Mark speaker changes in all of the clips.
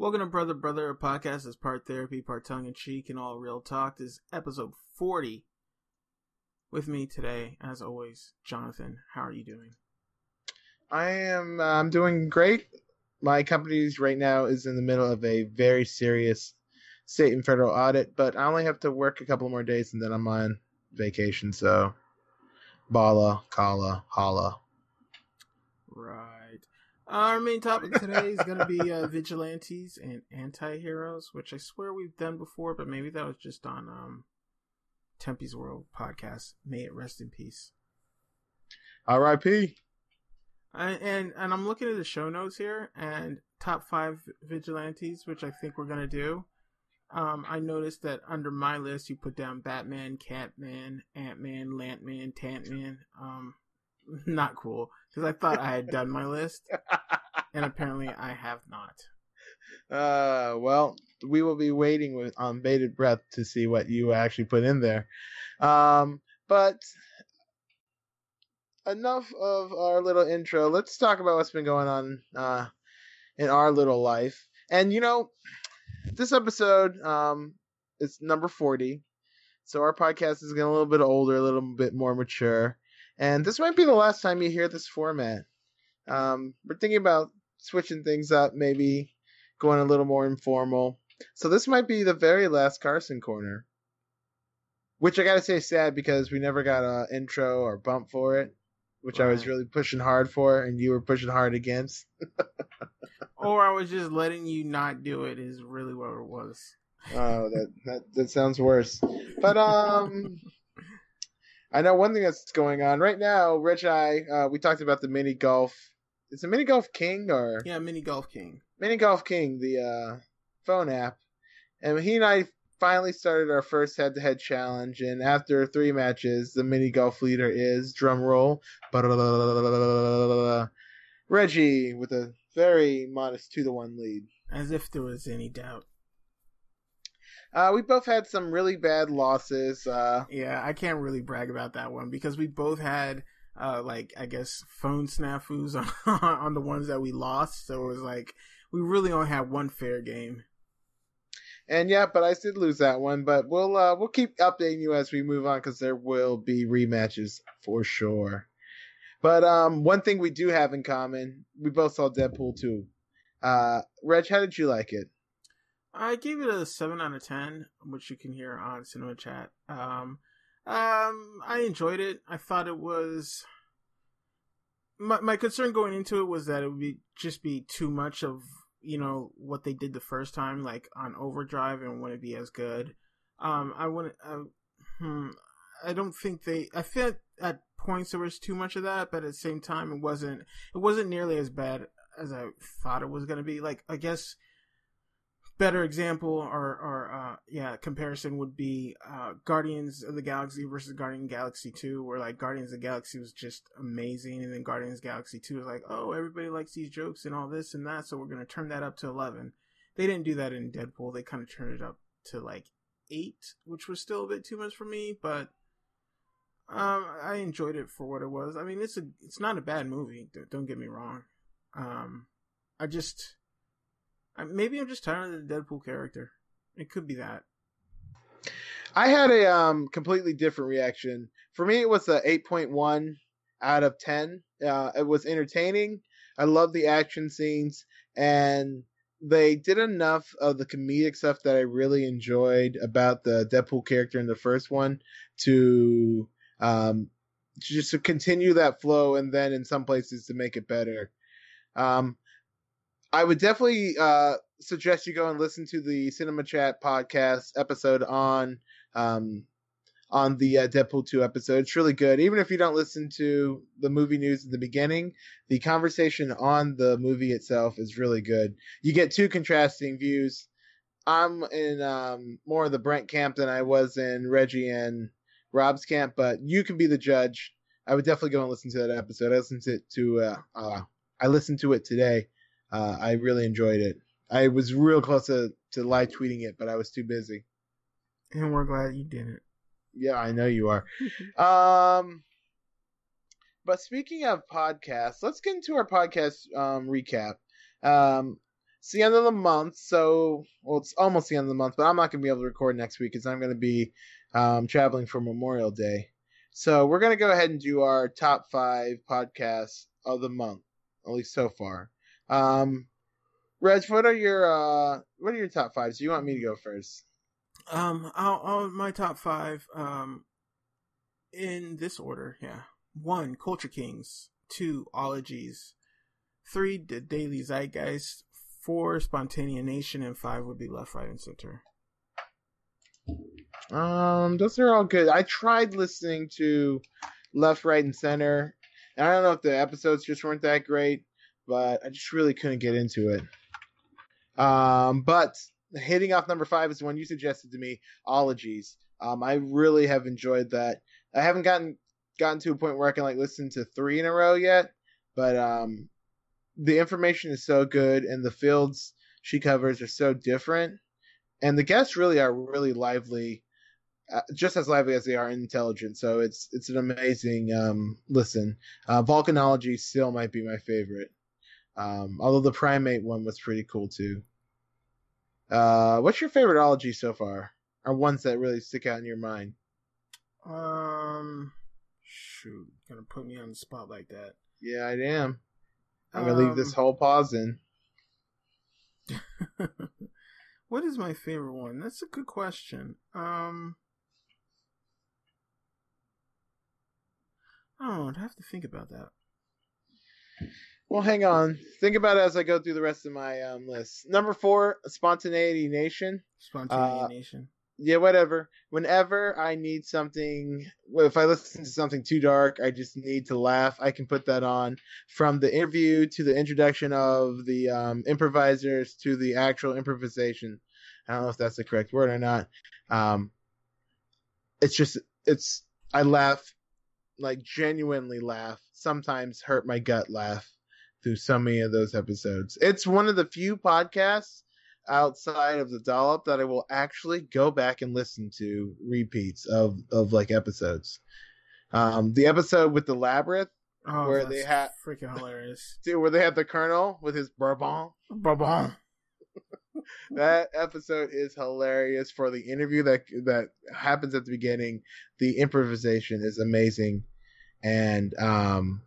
Speaker 1: Welcome to Brother Brother, a podcast that's part therapy, part tongue in cheek, and all real talk. This is episode 40. With me today, as always, Jonathan. How are you doing?
Speaker 2: I am. Uh, I'm doing great. My company right now is in the middle of a very serious state and federal audit, but I only have to work a couple more days and then I'm on vacation. So, bala, kala, holla.
Speaker 1: Right. Our main topic today is going to be uh, vigilantes and anti-heroes, which I swear we've done before, but maybe that was just on um, Tempe's World podcast. May it rest in peace.
Speaker 2: R.I.P.
Speaker 1: And, and and I'm looking at the show notes here and top five vigilantes, which I think we're gonna do. Um, I noticed that under my list you put down Batman, Catman, Ant Man, Lantman, Tantman. Um, not cool because I thought I had done my list, and apparently I have not.
Speaker 2: Uh, well, we will be waiting with on bated breath to see what you actually put in there. Um, but enough of our little intro. Let's talk about what's been going on uh, in our little life. And you know, this episode um, is number forty, so our podcast is getting a little bit older, a little bit more mature, and this might be the last time you hear this format. Um, we're thinking about switching things up, maybe going a little more informal. So this might be the very last Carson corner. Which I gotta say is sad because we never got a intro or bump for it, which I was really pushing hard for, and you were pushing hard against.
Speaker 1: Or I was just letting you not do it. Is really what it was.
Speaker 2: Oh, that that that sounds worse. But um, I know one thing that's going on right now. Rich and I, uh, we talked about the mini golf. Is it mini golf king or
Speaker 1: Yeah, Mini Golf King.
Speaker 2: Mini Golf King, the uh, phone app, and he and I finally started our first head-to-head challenge. And after three matches, the mini golf leader is drum roll, Reggie with a very modest two to one lead.
Speaker 1: As if there was any doubt.
Speaker 2: Uh, we both had some really bad losses. Uh,
Speaker 1: Yeah, I can't really brag about that one because we both had uh like I guess phone snafus on on the ones that we lost. So it was like we really only had one fair game.
Speaker 2: and yeah, but I did lose that one. But we'll uh, we'll keep updating you as we move on because there will be rematches for sure. But um, one thing we do have in common, we both saw Deadpool 2. Uh, Reg, how did you like it?
Speaker 1: I gave it a seven out of ten, which you can hear on Cinema Chat. Um, um, I enjoyed it. I thought it was. My my concern going into it was that it would be just be too much of you know what they did the first time, like on Overdrive, and wouldn't be as good. Um, I wouldn't. Uh, hmm, I don't think they. I feel at points there was too much of that, but at the same time, it wasn't. It wasn't nearly as bad as I thought it was going to be. Like I guess better example or or uh yeah comparison would be uh guardians of the galaxy versus guardian galaxy 2 where like guardians of the galaxy was just amazing and then guardians galaxy 2 was like oh everybody likes these jokes and all this and that so we're gonna turn that up to 11 they didn't do that in deadpool. They kind of turned it up to like 8 which was still a bit too much for me but um i enjoyed it for what it was. I mean it's a it's not a bad movie don't- get me wrong. Um i just Maybe I'm just tired of the Deadpool character. It could be that.
Speaker 2: I had a um completely different reaction. For me, it was a 8.1 out of 10. Uh, it was entertaining. I love the action scenes, and they did enough of the comedic stuff that I really enjoyed about the Deadpool character in the first one to um just to continue that flow, and then in some places to make it better. Um, I would definitely uh suggest you go and listen to the Cinema Chat podcast episode on um, on the uh, Deadpool 2 episode. It's really good. Even if you don't listen to the movie news at the beginning, the conversation on the movie itself is really good. You get two contrasting views. I'm in um, more of the Brent camp than I was in Reggie and Rob's camp, but you can be the judge. I would definitely go and listen to that episode. I listened to it to uh, uh, I listened to it today. Uh, I really enjoyed it. I was real close to, to live tweeting it, but I was too busy.
Speaker 1: And we're glad you didn't.
Speaker 2: Yeah, I know you are. Um, but speaking of podcasts, let's get into our podcast um, recap. Um, it's the end of the month, so well, it's almost the end of the month, but I'm not gonna be able to record next week because I'm gonna be um, traveling for Memorial Day. So we're gonna go ahead and do our top five podcasts of the month, at least so far. Um, Reg, what are your uh, what are your top fives? Do you want me to go first?
Speaker 1: Um, I'll, I'll my top five. Um, in this order, yeah. One, Culture Kings. Two, Ologies. Three, The Daily Zeitgeist. Four, Spontaneanation, and five would be Left, Right, and Center.
Speaker 2: Um, those are all good. I tried listening to Left, Right, and Center, and I don't know if the episodes just weren't that great, but I just really couldn't get into it. Um, but hitting off number five is the one you suggested to me, Ologies. Um, I really have enjoyed that. I haven't gotten gotten to a point where I can like listen to three in a row yet, but um, the information is so good and the fields she covers are so different, and the guests really are really lively, uh, just as lively as they are intelligent. So it's it's an amazing um, listen. Uh, Volcanology still might be my favorite, um, although the primate one was pretty cool too. Uh, what's your favorite ology so far? Or ones that really stick out in your mind?
Speaker 1: Um, shoot, gonna put me on the spot like that.
Speaker 2: Yeah, I am. I'm gonna leave this
Speaker 1: Um,
Speaker 2: whole pause in.
Speaker 1: what is my favorite one? That's a good question. Um, I don't know. I'd have to think about that.
Speaker 2: Well, hang on. Think about it as I go through the rest of my um, list. Number four, Spontaneity Nation.
Speaker 1: Spontaneity
Speaker 2: Uh,
Speaker 1: Nation.
Speaker 2: Yeah, whatever. Whenever I need something, well, if I listen to something too dark, I just need to laugh. I can put that on. From the interview to the introduction of the um, improvisers to the actual improvisation. I don't know if that's the correct word or not. Um, it's just, it's, I laugh, like genuinely laugh. Sometimes hurt my gut laugh through so many of those episodes. It's one of the few podcasts outside of the dollop that I will actually go back and listen to repeats of of like episodes. Um, the episode with the labyrinth,
Speaker 1: Oh,
Speaker 2: where they ha-
Speaker 1: freaking hilarious.
Speaker 2: dude, where they have the colonel with his bourbon.
Speaker 1: Bourbon.
Speaker 2: That episode is hilarious. For the interview that that happens at the beginning, the improvisation is amazing, and um,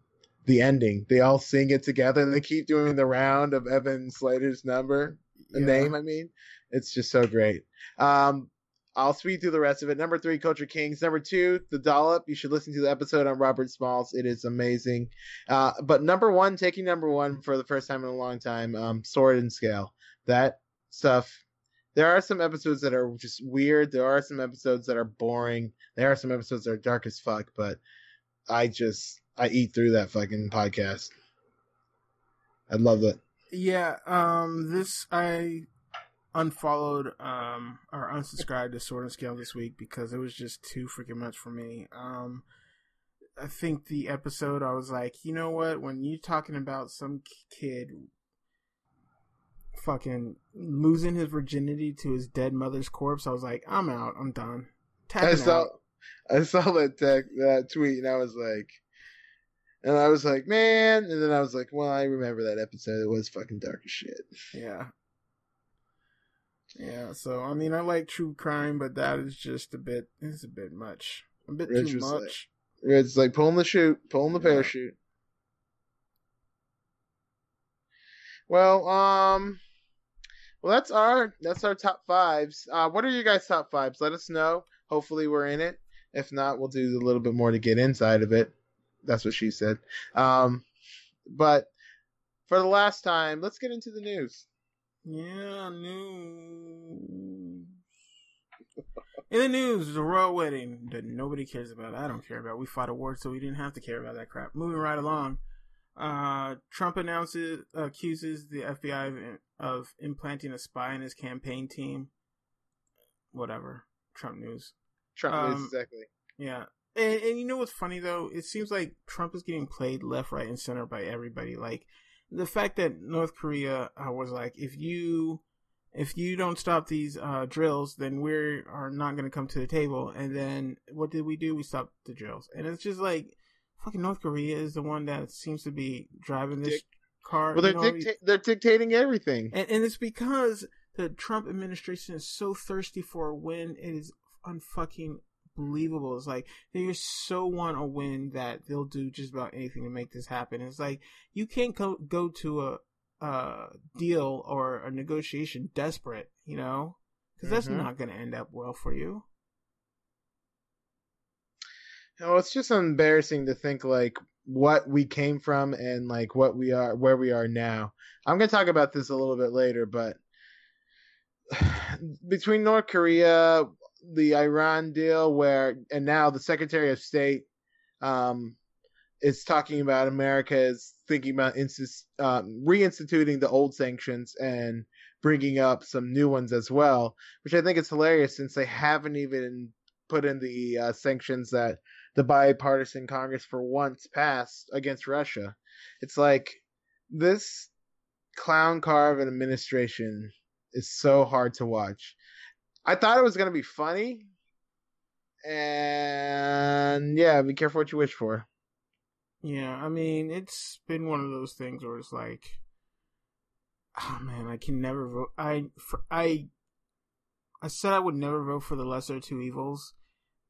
Speaker 2: the ending. They all sing it together. and They keep doing the round of Evan Slater's number. the
Speaker 1: Yeah.
Speaker 2: name, I mean. It's just so great. Um, I'll speed through the rest of it. Number three, Culture Kings. Number two, The Dollop. You should listen to the episode on Robert Smalls. It is amazing. Uh, but number one, taking number one for the first time in a long time, um, Sword and Scale. That stuff. There are some episodes that are just weird. There are some episodes that are boring. There are some episodes that are dark as fuck. But I just I eat through that fucking podcast. I love it.
Speaker 1: Yeah, um, this I unfollowed um or unsubscribed to Sword and Scale this week because it was just too freaking much for me. Um, I think the episode I was like, you know what? When you're talking about some kid fucking losing his virginity to his dead mother's corpse, I was like, I'm out. I'm done.
Speaker 2: I saw
Speaker 1: out.
Speaker 2: I saw that tech, that tweet and I was like and I was like, man, and then I was like, well, I remember that episode. It was fucking dark as shit.
Speaker 1: Yeah. Yeah, so I mean I like true crime, but that is just a bit it's a bit much. A bit
Speaker 2: Rich
Speaker 1: too
Speaker 2: was like-
Speaker 1: much.
Speaker 2: It's like pulling the chute, pulling the
Speaker 1: Yeah.
Speaker 2: parachute. Well, um well that's our that's our top fives. Uh what are you guys' top fives? Let us know. Hopefully we're in it. If not, we'll do a little bit more to get inside of it. That's what she said. Um but for the last time, let's get into the news.
Speaker 1: Yeah, news. In the news, the royal wedding that nobody cares about. I don't care about. We fought a war, so we didn't have to care about that crap. Moving right along. Uh, Trump announces accuses the FBI of, of implanting a spy in his campaign team. Whatever. Trump news.
Speaker 2: Trump
Speaker 1: Um,
Speaker 2: news exactly.
Speaker 1: Yeah. And, and you know what's funny though? It seems like Trump is getting played left, right, and center by everybody. Like the fact that North Korea uh, was like, if you if you don't stop these uh, drills, then we are not going to come to the table. And then what did we do? We stopped the drills. And it's just like fucking North Korea is the one that seems to be driving this
Speaker 2: Dick.
Speaker 1: car.
Speaker 2: Well, they're
Speaker 1: you know,
Speaker 2: dicta- they're dictating everything.
Speaker 1: and, and it's because the Trump administration is so thirsty for a win. It is unfucking believable. It's like they just so want a win that they'll do just about anything to make this happen. It's like you can't go go to a a deal or a negotiation desperate, you know, because that's
Speaker 2: Mhm.
Speaker 1: not going to end up well for you.
Speaker 2: Oh, it's just embarrassing to think like what we came from and like what we are, where we are now. I'm gonna talk about this a little bit later, but between North Korea, the Iran deal, where and now the Secretary of State um, is talking about America is thinking about insist, um, reinstituting the old sanctions and bringing up some new ones as well, which I think is hilarious since they haven't even put in the uh, sanctions that the bipartisan Congress for once passed against Russia. It's like this clown car of an administration is so hard to watch. I thought it was going to be funny. And yeah, be careful what you wish for.
Speaker 1: Yeah, I mean, it's been one of those things where it's like, oh man, I can never vote. I for, I I said I would never vote for the lesser two evils,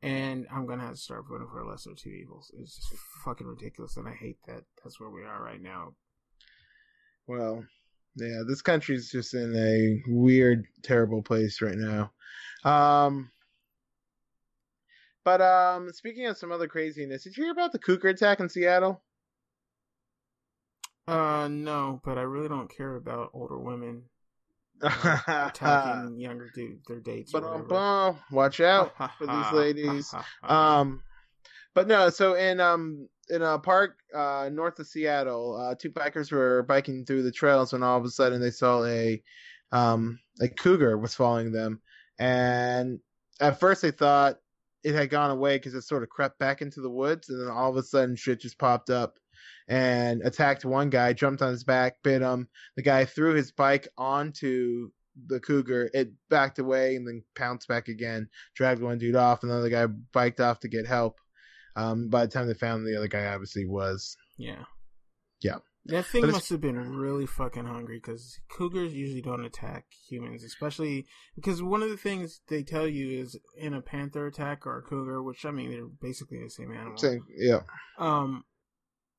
Speaker 1: and I'm gonna have to start voting for the lesser two evils. It's just fucking ridiculous, and I hate that that's where we are right now.
Speaker 2: Well, yeah, this country's just in a weird, terrible place right now. Um, but um, speaking of some other craziness, did you hear about the cougar attack in Seattle?
Speaker 1: Uh, no, but I really don't care about older women attacking younger dude their dates.
Speaker 2: But um, watch out for these ladies. Um, but no, so in um in a park uh north of Seattle, uh two bikers were biking through the trails when all of a sudden they saw a um a cougar was following them, and at first they thought it had gone away because it sort of crept back into the woods, and then all of a sudden shit just popped up and attacked one guy, jumped on his back, bit him. The guy threw his bike onto the cougar. It backed away and then pounced back again, dragged one dude off, and the other guy biked off to get help. Um, by the time they found the other guy obviously was.
Speaker 1: Yeah.
Speaker 2: Yeah.
Speaker 1: That thing must have been really fucking hungry because cougars usually don't attack humans, especially because one of the things they tell you is in a panther attack or a cougar, which I mean they're basically the same animal.
Speaker 2: Same, yeah.
Speaker 1: Um,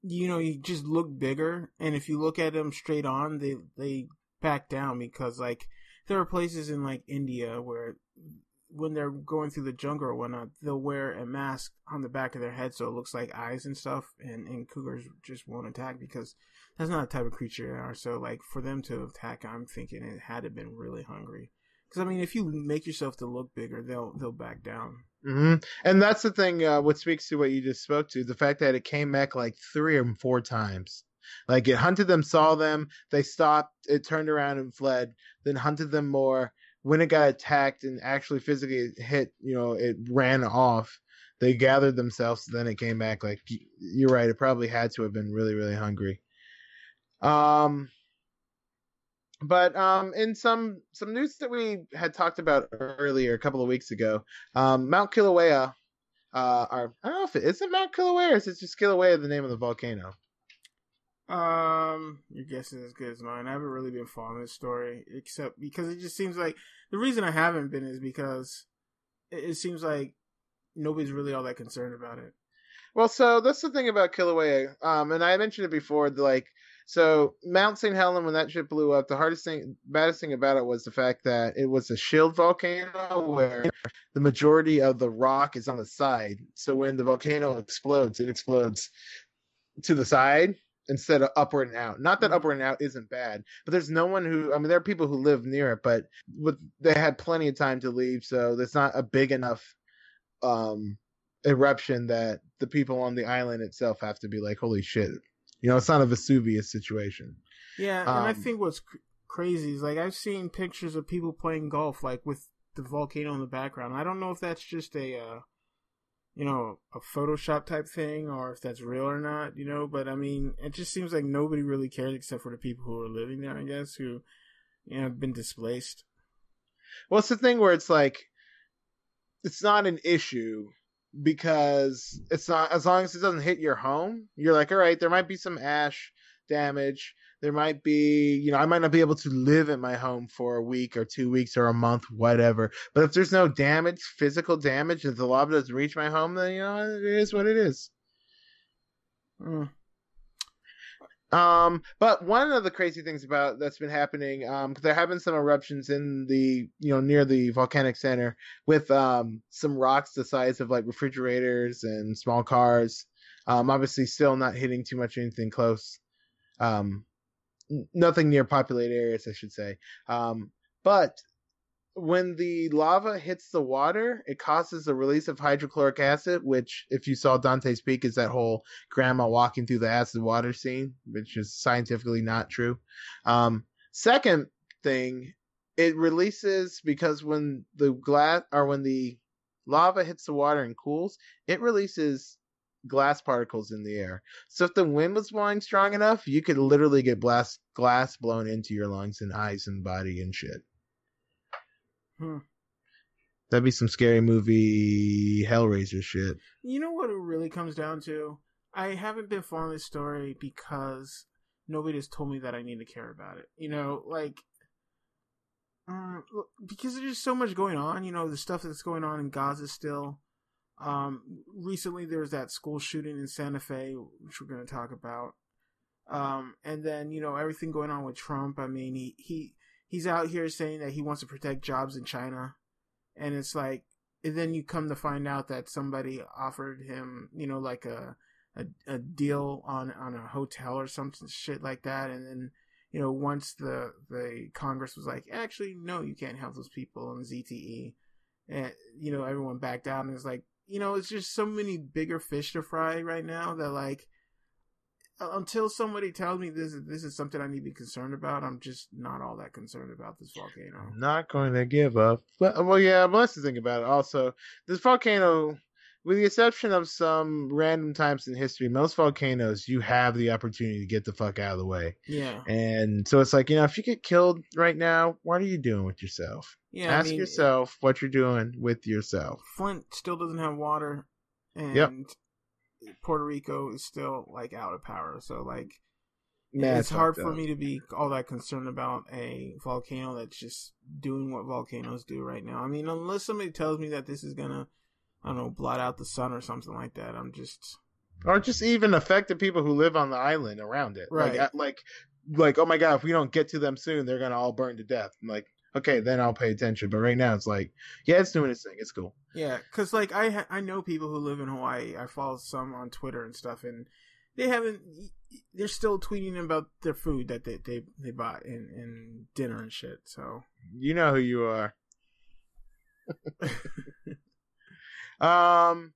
Speaker 1: you know, you just look bigger, and if you look at them straight on, they they back down because like there are places in like India where when they're going through the jungle or whatnot, they'll wear a mask on the back of their head so it looks like eyes and stuff, and, and cougars just won't attack because that's not the type of creature they are. So like for them to attack, I'm thinking it had to have been really hungry. Because I mean, if you make yourself to look bigger, they'll they'll back down.
Speaker 2: hmm And that's the thing. Uh, what speaks to what you just spoke to the fact that it came back like three or four times. Like it hunted them, saw them, they stopped, it turned around and fled, then hunted them more. When it got attacked and actually physically hit, you know, it ran off. They gathered themselves, then it came back. Like you're right, it probably had to have been really, really hungry. Um, but um, in some some news that we had talked about earlier, a couple of weeks ago, um, Mount Kilauea, uh, I don't know if it is it Mount Kilauea or is it just Kilauea the name of the volcano?
Speaker 1: Um, your guess is as good as mine. I haven't really been following this story, except because it just seems like the reason I haven't been is because it, it seems like nobody's really all that concerned about it.
Speaker 2: Well, so that's the thing about Kilauea, um, and I mentioned it before. Like, so Mount St. Helen, when that shit blew up, the hardest thing, baddest thing about it was the fact that it was a shield volcano where the majority of the rock is on the side. So when the volcano explodes, it explodes to the side instead of upward and out. Not that
Speaker 1: Mhm.
Speaker 2: upward and out isn't bad, but there's no one who. I mean, there are people who live near it, but with, they had plenty of time to leave, so there's not a big enough um eruption that the people on the island itself have to be like, holy shit. You know, it's not a Vesuvius situation.
Speaker 1: Yeah, and I
Speaker 2: Um,
Speaker 1: think what's cr- crazy is like I've seen pictures of people playing golf like with the volcano in the background. I don't know if that's just a uh, you know, a Photoshop type thing or if that's real or not, you know, but I mean, it just seems like nobody really cares except for the people who are living there, I guess, who you know, have been displaced.
Speaker 2: Well, it's the thing where it's like, it's not an issue because it's not, as long as it doesn't hit your home, you're like, all right, there might be some ash damage. There might be, you know, I might not be able to live in my home for a week or two weeks or a month, whatever. But if there's no damage, physical damage, if the lava doesn't reach my home, then you know it is what it is.
Speaker 1: Mm.
Speaker 2: Um, but one of the crazy things about that's been happening, um, there have been some eruptions in the, you know, near the volcanic center with um some rocks the size of like refrigerators and small cars. Um, obviously still not hitting too much anything close. Um, nothing near populated areas, I should say. Um, but when the lava hits the water, it causes a release of hydrochloric acid, which, if you saw Dante's Peak, is that whole grandma walking through the acid water scene, which is scientifically not true. Um, second thing, it releases because when the glass or when the lava hits the water and cools, it releases glass particles in the air. So if the wind was blowing strong enough, you could literally get glass glass blown into your lungs and eyes and body and shit.
Speaker 1: Hmm.
Speaker 2: That'd be some scary movie Hellraiser shit.
Speaker 1: You know what it really comes down to? I haven't been following this story because nobody has told me that I need to care about it. You know, like um, because there's just so much going on. You know, the stuff that's going on in Gaza still. Um, recently there was that school shooting in Santa Fe, which we're going to talk about. Um, and then you know everything going on with Trump. I mean, he he he's out here saying that he wants to protect jobs in China, and it's like, and then you come to find out that somebody offered him, you know, like a a, a deal on on a hotel or something shit like that, and then you know once the the Congress was like, actually, no, you can't help those people in ZTE, and you know everyone backed out, and it's like, you know, it's just so many bigger fish to fry right now that like until somebody tells me this is this is something I need to be concerned about, I'm just not all that concerned about this volcano.
Speaker 2: Not going to give up. But, well, yeah, but let's think about it. Also, this volcano, with the exception of some random times in history, most volcanoes you have the opportunity to get the fuck out of the way.
Speaker 1: Yeah,
Speaker 2: And so it's like you know, if you get killed right now, what are you doing with yourself?
Speaker 1: yeah. I
Speaker 2: Ask
Speaker 1: mean,
Speaker 2: yourself what you're doing with yourself.
Speaker 1: Flint still doesn't have water, and
Speaker 2: Yep.
Speaker 1: Puerto Rico is still like out of power. So like, it's hard for me to be all that concerned about a volcano that's just doing what volcanoes do right now. I mean, unless somebody tells me that this is gonna, I don't know, blot out the sun or something like that, I'm just
Speaker 2: or just even affect the people who live on the island around it.
Speaker 1: Right.
Speaker 2: Like, uh, like, like, oh my god, if we don't get to them soon, they're gonna all burn to death. I'm like, okay, then I'll pay attention. But right now, it's like, yeah, it's doing its thing. It's cool.
Speaker 1: Yeah, because like I ha- I know people who live in Hawaii. I follow some on Twitter and stuff, and they haven't. They're still tweeting about their food that they they, they bought and, and dinner and shit. So
Speaker 2: You know who you are. um,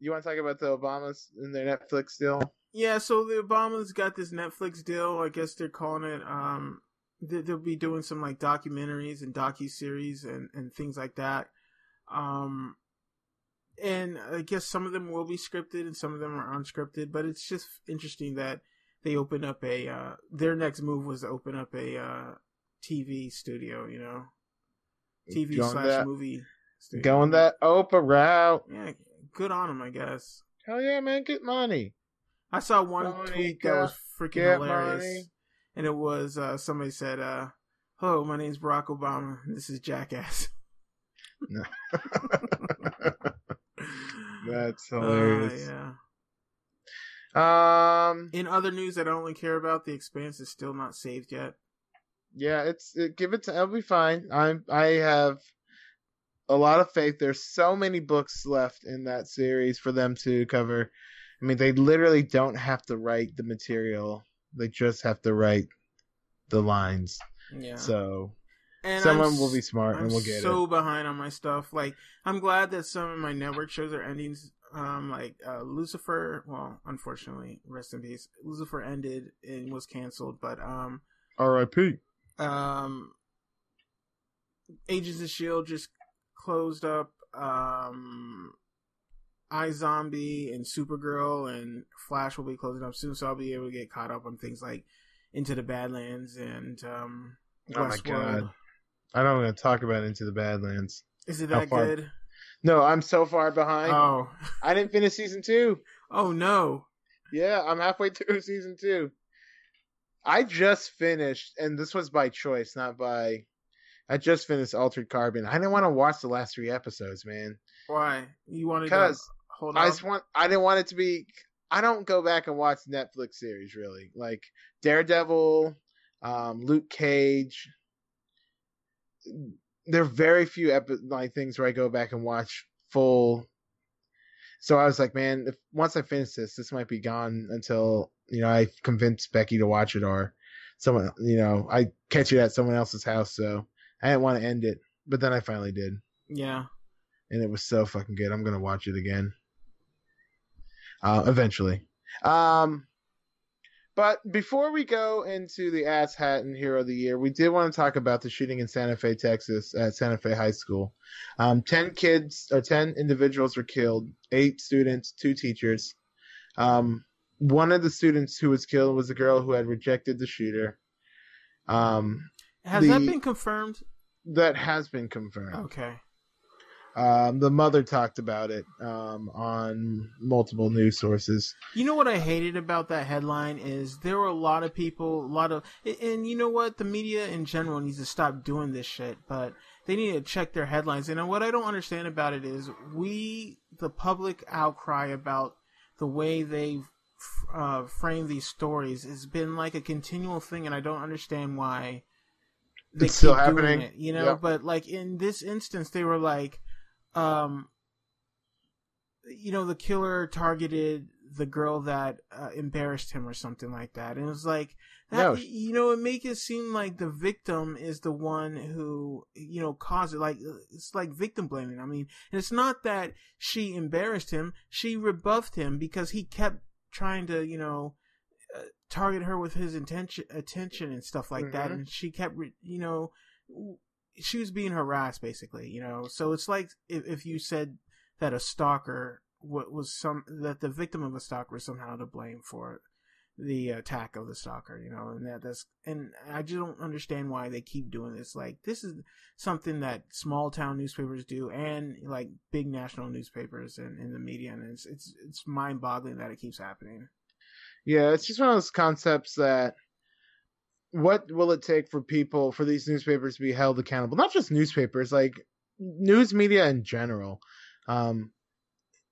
Speaker 2: you want to talk about the Obamas and their Netflix deal?
Speaker 1: yeah, so the Obamas got this Netflix deal. I guess they're calling it. Um, they, they'll be doing some like documentaries and docu series and and things like that. Um, and I guess some of them will be scripted and some of them are unscripted. But it's just interesting that they opened up a. Uh, their next move was to open up a uh, TV studio. You know, TV slash movie.
Speaker 2: Going that Oprah route.
Speaker 1: Yeah, good on him, I guess.
Speaker 2: Hell yeah, man, get money.
Speaker 1: I saw one
Speaker 2: Monica,
Speaker 1: tweet that was freaking hilarious,
Speaker 2: money.
Speaker 1: and it was uh, somebody said, uh, "Hello, my name's Barack Obama. This is Jackass."
Speaker 2: That's
Speaker 1: Uh,
Speaker 2: hilarious.
Speaker 1: yeah.
Speaker 2: Um,
Speaker 1: In other news that I only care about, The Expanse is still not saved yet.
Speaker 2: yeah, it's it, give it to. It'll be fine. I'm. I have a lot of faith. There's so many books left in that series for them to cover. I mean, they literally don't have to write the material. They just have to write the lines.
Speaker 1: Yeah.
Speaker 2: So
Speaker 1: and
Speaker 2: someone
Speaker 1: I'm
Speaker 2: will be smart
Speaker 1: I'm
Speaker 2: and we'll get
Speaker 1: so
Speaker 2: it.
Speaker 1: behind on my stuff. Like, I'm glad that some of my network shows are ending. Um, like uh, Lucifer. Well, unfortunately, rest in peace. Lucifer ended and was canceled, but um,
Speaker 2: R.I.P.
Speaker 1: um, Agents of Shield just closed up. Um, iZombie and Supergirl and Flash will be closing up soon, so I'll be able to get caught up on things like Into the Badlands and um,
Speaker 2: Oh my
Speaker 1: Westworld.
Speaker 2: God. I don't want to talk about Into the Badlands.
Speaker 1: Is it that
Speaker 2: far-
Speaker 1: good?
Speaker 2: No, I'm so far behind.
Speaker 1: Oh,
Speaker 2: I didn't finish season two.
Speaker 1: oh no!
Speaker 2: Yeah, I'm halfway through season two. I just finished, and this was by choice, not by. I just finished Altered Carbon. I didn't want to watch the last three episodes, man.
Speaker 1: Why you wanted
Speaker 2: Because
Speaker 1: to hold
Speaker 2: I just want. I didn't want it to be. I don't go back and watch Netflix series really, like Daredevil, um, Luke Cage. There are very few epi- like things where I go back and watch full. So I was like, man, if once I finish this, this might be gone until you know I convince Becky to watch it or someone, you know, I catch it at someone else's house. So I didn't want to end it, but then I finally did
Speaker 1: yeah.
Speaker 2: and it was so fucking good. I'm gonna watch it again. Uh, eventually. Um, but before we go into the ass hat and hero of the year, we did want to talk about the shooting in Santa Fe, Texas, at Santa Fe High School. Um, ten kids or ten individuals were killed. Eight students, two teachers. Um, one of the students who was killed was a girl who had rejected the shooter. Um,
Speaker 1: Has that been confirmed?
Speaker 2: that has been confirmed.
Speaker 1: Okay.
Speaker 2: Um, the mother talked about it um, on multiple news sources.
Speaker 1: You know what I hated about that headline is there were a lot of people, a lot of, and you know what? The media in general needs to stop doing this shit, but they need to check their headlines. And what I don't understand about it is we, the public outcry about the way they've uh, framed these stories has been like a continual thing, and I don't understand why they
Speaker 2: It's still happening.
Speaker 1: it, you know?
Speaker 2: Yep.
Speaker 1: But like in this instance, they were like, um, you know, the killer targeted the girl that uh, embarrassed him or something like that. And it was like, that,
Speaker 2: No.
Speaker 1: you know, it make it seem like the victim is the one who, you know, caused it. Like, it's like victim blaming. I mean, and it's not that she embarrassed him. She rebuffed him because he kept trying to, you know, uh, target her with his intention, attention and stuff like that.
Speaker 2: Mhm.
Speaker 1: And she kept, re- you know, she was being harassed basically, you know. So it's like if, if you said that a stalker wa- was some that the victim of a stalker was somehow to blame for the attack of the stalker, you know, and that that's and I just don't understand why they keep doing this. Like this is something that small town newspapers do and like big national newspapers and in the media, and it's it's it's mind boggling that it keeps happening.
Speaker 2: Yeah, it's just one of those concepts that what will it take for people for these newspapers to be held accountable? Not just newspapers, like news media in general. Um,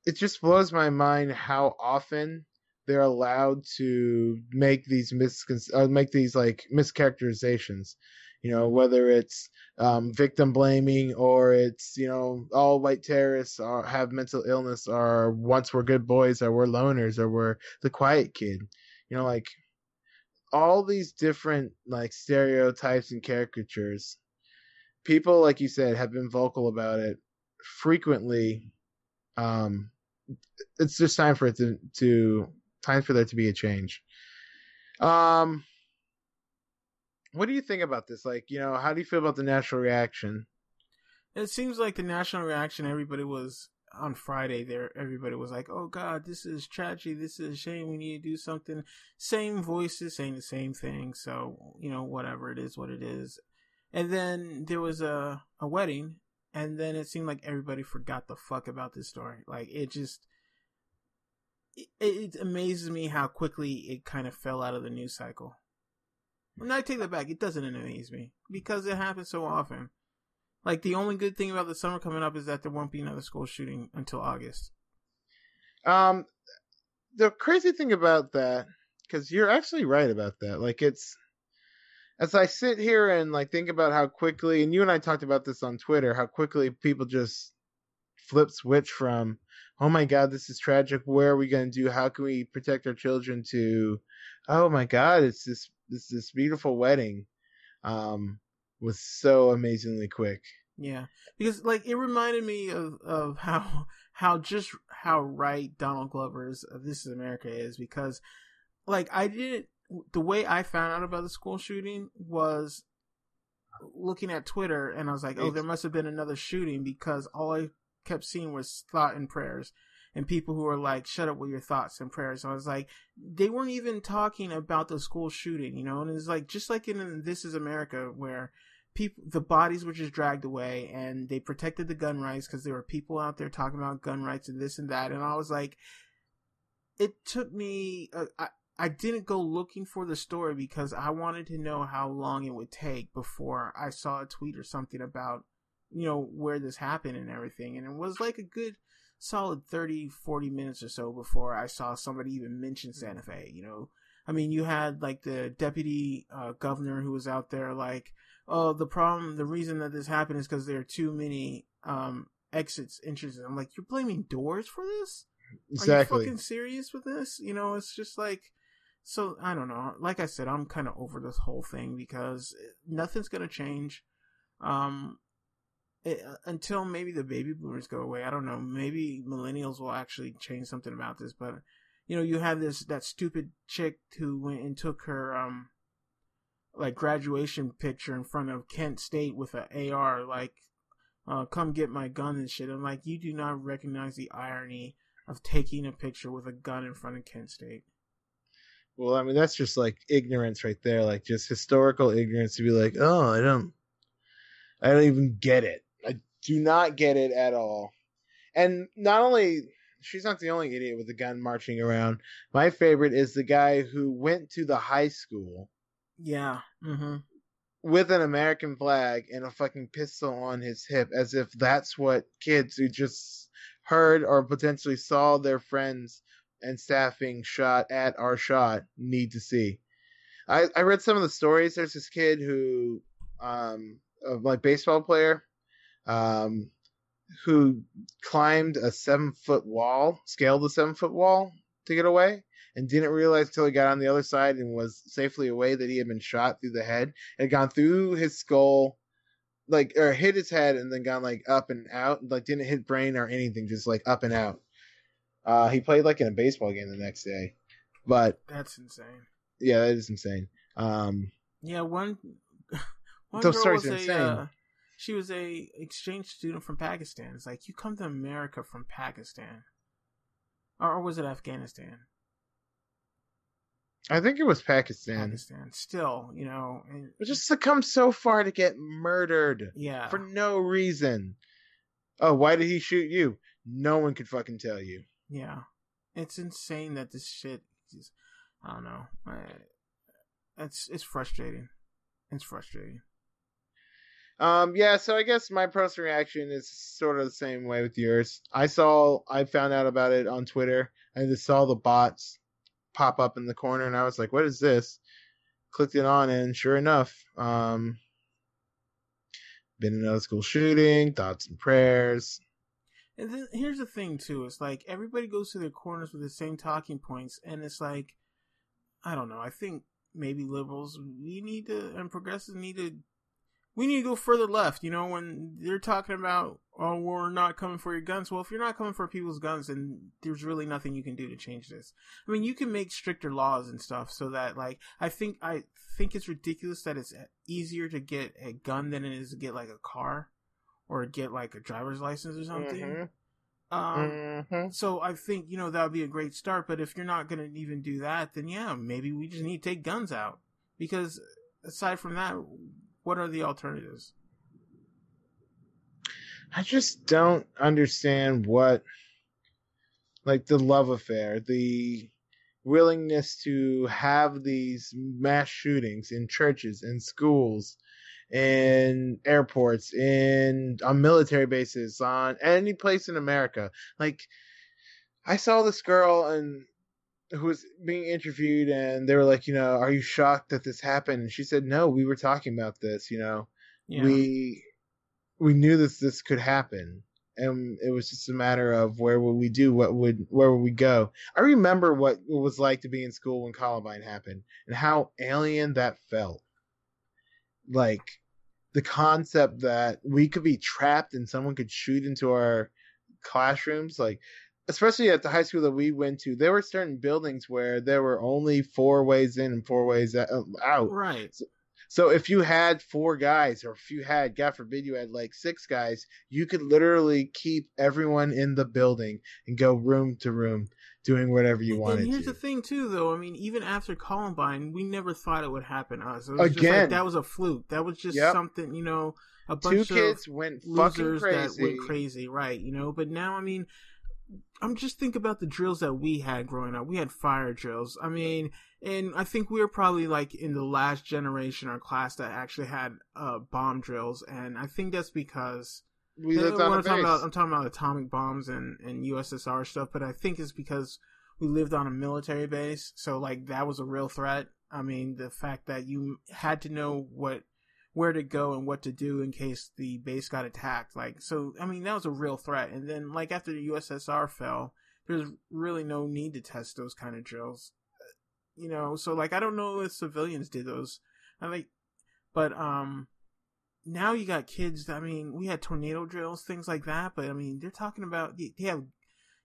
Speaker 2: it just blows my mind how often they're allowed to make these miscon- uh, make these like mischaracterizations. You know, whether it's um, victim blaming or it's you know all white terrorists are have mental illness or once were good boys or we're loners or we're the quiet kid. You know, like all these different like stereotypes and caricatures. People, like you said, have been vocal about it frequently. Um, it's just time for it to, to time for there to be a change. Um, what do you think about this? Like, you know, how do you feel about the national reaction?
Speaker 1: It seems like the national reaction, everybody was on Friday there, everybody was like, oh God, this is tragedy, this is a shame, we need to do something. Same voices saying the same thing, so, you know, whatever, it is what it is. And then there was a, a wedding, and then it seemed like everybody forgot the fuck about this story. Like, it just, it, it amazes me how quickly it kind of fell out of the news cycle. And I take that back, it doesn't amaze me, because it happens so often. Like the only good thing about the summer coming up is that there won't be another school shooting until August.
Speaker 2: Um, the crazy thing about that, because you're actually right about that. Like it's, as I sit here and like think about how quickly, and you and I talked about this on Twitter, how quickly people just flip switch from, oh my god, this is tragic. Where are we going to do? How can we protect our children? To, oh my god, it's this this this beautiful wedding. Um, was so amazingly quick.
Speaker 1: Yeah, because like it reminded me of of how how just how right Donald Glover's uh, This Is America is because like I didn't the way I found out about the school shooting was looking at Twitter and I was like, oh, there must have been another shooting because all I kept seeing was thought and prayers and people who are like, shut up with your thoughts and prayers. So I was like, they weren't even talking about the school shooting, you know, and it's like, just like in This Is America where people, the bodies were just dragged away and they protected the gun rights because there were people out there talking about gun rights and this and that. And I was like, it took me, uh, I, I didn't go looking for the story because I wanted to know how long it would take before I saw a tweet or something about, you know, where this happened and everything. And it was like a good solid 30, 40 minutes or so before I saw somebody even mention Santa Fe, you know. I mean, you had like the deputy uh, governor who was out there like, oh, the problem, the reason that this happened is because there are too many um, exits, entrances. I'm like, you're blaming doors for this?
Speaker 2: Exactly.
Speaker 1: Are you fucking serious with this? You know, it's just like, so I don't know. Like I said, I'm kind of over this whole thing because nothing's gonna change. Um, it, until maybe the baby boomers go away. I don't know. Maybe millennials will actually change something about this, but you know, you have this that stupid chick who went and took her um like graduation picture in front of Kent State with an AR, like, uh, come get my gun and shit. I'm like, you do not recognize the irony of taking a picture with a gun in front of Kent State.
Speaker 2: Well, I mean, that's just like ignorance right there, like just historical ignorance to be like, oh, I don't, I don't even get it. Do not get it at all. And not only she's not the only idiot with a gun marching around. My favorite is the guy who went to the high school.
Speaker 1: Yeah. Mm-hmm.
Speaker 2: With an American flag and a fucking pistol on his hip, as if that's what kids who just heard or potentially saw their friends and staffing shot at our shot need to see. I, I read some of the stories. There's this kid who, um, of like baseball player, um, who climbed a seven foot wall, scaled the seven foot wall to get away, and didn't realize until he got on the other side and was safely away that he had been shot through the head. Had gone through his skull, like or hit his head and then gone like up and out. Like didn't hit brain or anything, just like up and out. Uh, he played like in a baseball game the next day, but
Speaker 1: that's insane.
Speaker 2: Yeah, that is insane. Um,
Speaker 1: yeah, one one girl was a, uh, she was a exchange student from Pakistan. It's like you come to America from Pakistan, or, or was it Afghanistan?
Speaker 2: I think it was Pakistan.
Speaker 1: Pakistan, still, you know, and,
Speaker 2: but just to come so far to get murdered,
Speaker 1: yeah,
Speaker 2: for no reason. Oh, why did he shoot you? No one could fucking tell you.
Speaker 1: Yeah, it's insane that this shit. Is, I don't know. I, it's it's frustrating. It's frustrating.
Speaker 2: Um, yeah, so I guess my personal reaction is sort of the same way with yours. I saw, I found out about it on Twitter. I just saw the bots pop up in the corner, and I was like, "What is this?" Clicked it on, and sure enough, um, been another school shooting. Thoughts and prayers.
Speaker 1: And then here's the thing too: it's like everybody goes to their corners with the same talking points, and it's like, I don't know. I think maybe liberals we need to and progressives need to we need to go further left. You know, when they're talking about, oh, we're not coming for your guns. Well, if you're not coming for people's guns, then there's really nothing you can do to change this. I mean, you can make stricter laws and stuff so that, like, I think, I think it's ridiculous that it's easier to get a gun than it is to get, like, a car or get, like, a driver's license or something. Mm-hmm. Um, mm-hmm. so I think, you know, that would be a great start. But if you're not going to even do that, then yeah, maybe we just need to take guns out because aside from that, what are the alternatives?
Speaker 2: I just don't understand what, like, the love affair, the willingness to have these mass shootings in churches and schools in airports in on military bases on any place in america like i saw this girl and who was being interviewed and they were like, you know, are you shocked that this happened? And she said, no, we were talking about this, you know, yeah. we, we knew this, this could happen. And it was just a matter of where would we do? What would, where would we go? I remember what it was like to be in school when Columbine happened and how alien that felt. Like the concept that we could be trapped and someone could shoot into our classrooms. Like especially at the high school that we went to, there were certain buildings where there were only four ways in and four ways um, out.
Speaker 1: Right.
Speaker 2: So, so if you had four guys, or if you had, God forbid, you had like six guys, you could literally keep everyone in the building and go room to room doing whatever you wanted.
Speaker 1: And here's
Speaker 2: to.
Speaker 1: the thing, too, though. I mean, even after Columbine, we never thought it would happen to us. Again, like, that was a fluke. That was just yep. something, you know. A bunch
Speaker 2: Two kids
Speaker 1: of
Speaker 2: went fucking crazy.
Speaker 1: That went crazy, right? You know, but now, I mean, I'm just think about the drills that we had growing up. We had fire drills. I mean, and I think we were probably like in the last generation or class that actually had uh, bomb drills, and I think that's because
Speaker 2: we lived on a
Speaker 1: I'm talking about I'm talking about atomic bombs and and USSR stuff, but I think it's because we lived on a military base, so like that was a real threat. I mean, the fact that you had to know what where to go and what to do in case the base got attacked. Like, so I mean, that was a real threat. And then, like after the USSR fell, there's really no need to test those kind of drills. You know, so like I don't know if civilians did those. I like, but um, now you got kids. I mean, we had tornado drills, things like that. But I mean, they're talking about they have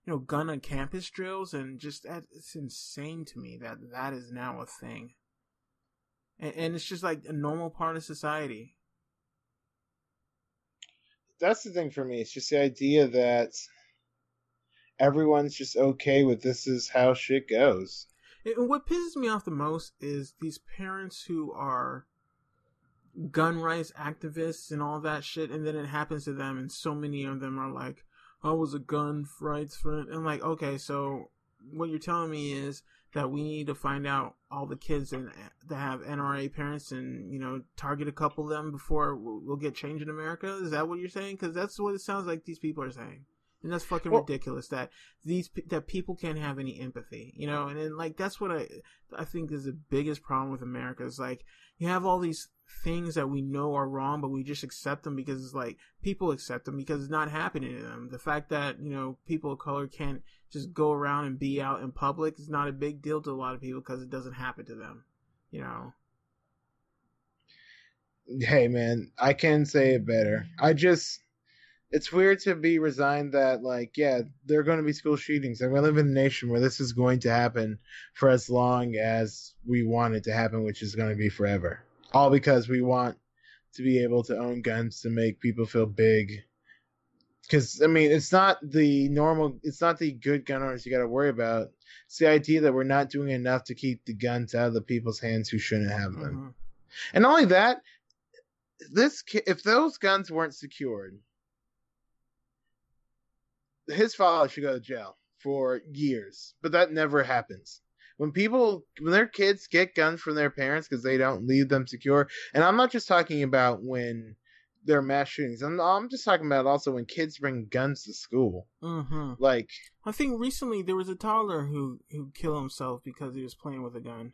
Speaker 1: you know gun on campus drills, and just that it's insane to me that that is now a thing. And, and it's just like a normal part of society.
Speaker 2: That's the thing for me. It's just the idea that everyone's just okay with this is how shit goes.
Speaker 1: And what pisses me off the most is these parents who are gun rights activists and all that shit, and then it happens to them, and so many of them are like, "I was a gun rights friend." And I'm like, okay, so what you're telling me is that we need to find out all the kids and that have NRA parents and you know target a couple of them before we'll, we'll get change in America. Is that what you're saying? Because that's what it sounds like these people are saying. And that's fucking
Speaker 2: Well-
Speaker 1: ridiculous that these that people can't have any empathy, you know. And then like that's what I I think is the biggest problem with America is like you have all these things that we know are wrong, but we just accept them because it's like people accept them because it's not happening to them. The fact that you know people of color can't just go around and be out in public is not a big deal to a lot of people because it doesn't happen to them, you know.
Speaker 2: Hey man, I can say it better. I just it's weird to be resigned that like yeah, there are going to be school shootings I and we live in a nation where this is going to happen for as long as we want it to happen, which is going to be forever. All because we want to be able to own guns to make people feel big. Cuz I mean, it's not the normal it's not the good gun owners you got to worry about. It's the idea that we're not doing enough to keep the guns out of the people's hands who shouldn't have them.
Speaker 1: Mhm.
Speaker 2: And not only that, this if those guns weren't secured, his father should go to jail for years. But that never happens. When people, when their kids get guns from their parents because they don't leave them secure, and I'm not just talking about when there are mass shootings. I'm, I'm just talking about also when kids bring guns to school.
Speaker 1: Mhm.
Speaker 2: Like,
Speaker 1: I think recently there was a toddler who who killed himself because he was playing with a gun.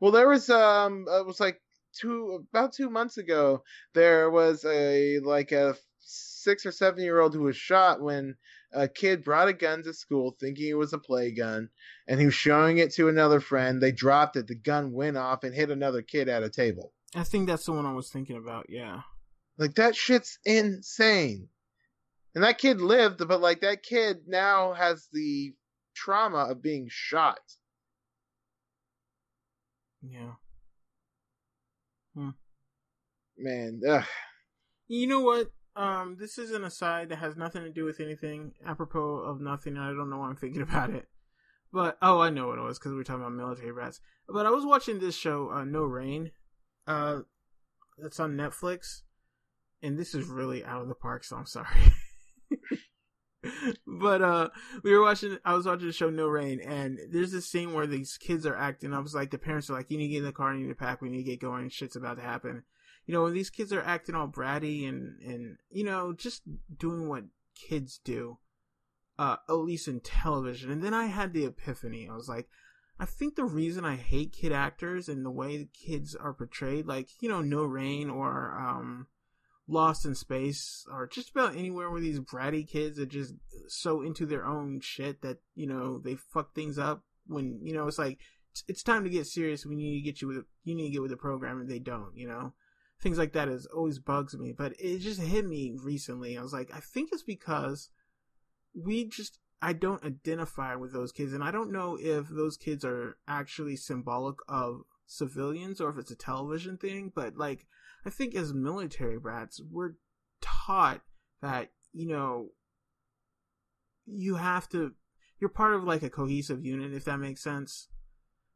Speaker 2: Well, there was um, it was like two about two months ago. There was a like a six or seven year old who was shot when a kid brought a gun to school thinking it was a play gun, and he was showing it to another friend. They dropped it. The gun went off and hit another kid at a table.
Speaker 1: I think that's the one I was thinking about. Yeah.
Speaker 2: Like that shit's insane. And that kid lived, but like that kid now has the trauma of being shot.
Speaker 1: Yeah. Hmm.
Speaker 2: Man, ugh.
Speaker 1: You know what? Um, this is an aside that has nothing to do with anything, apropos of nothing. I don't know why I'm thinking about it. But oh, I know what it was because we were talking about military rats. But I was watching this show, uh, No Rain. Uh, that's on Netflix, and this is really out of the park, so I'm sorry. but uh, we were watching. I was watching the show No Rain, and there's this scene where these kids are acting. I was like, the parents are like, "You need to get in the car, you need to pack, we need to get going. Shit's about to happen." You know, when these kids are acting all bratty and and you know just doing what kids do, uh, at least in television. And then I had the epiphany. I was like, I think the reason I hate kid actors and the way the kids are portrayed, like you know, No Rain or um, Lost in Space, or just about anywhere where these bratty kids are just so into their own shit that you know they fuck things up. When you know it's like it's- it's time to get serious. We need to get you with you need to get with the program, and they don't. You know things like that is always bugs me. But it just hit me recently. I was like, I think it's because we just I don't identify with those kids, and I don't know if those kids are actually symbolic of civilians or if it's a television thing. But like, I think as military brats, we're taught that you know you have to you're part of like a cohesive unit if that makes sense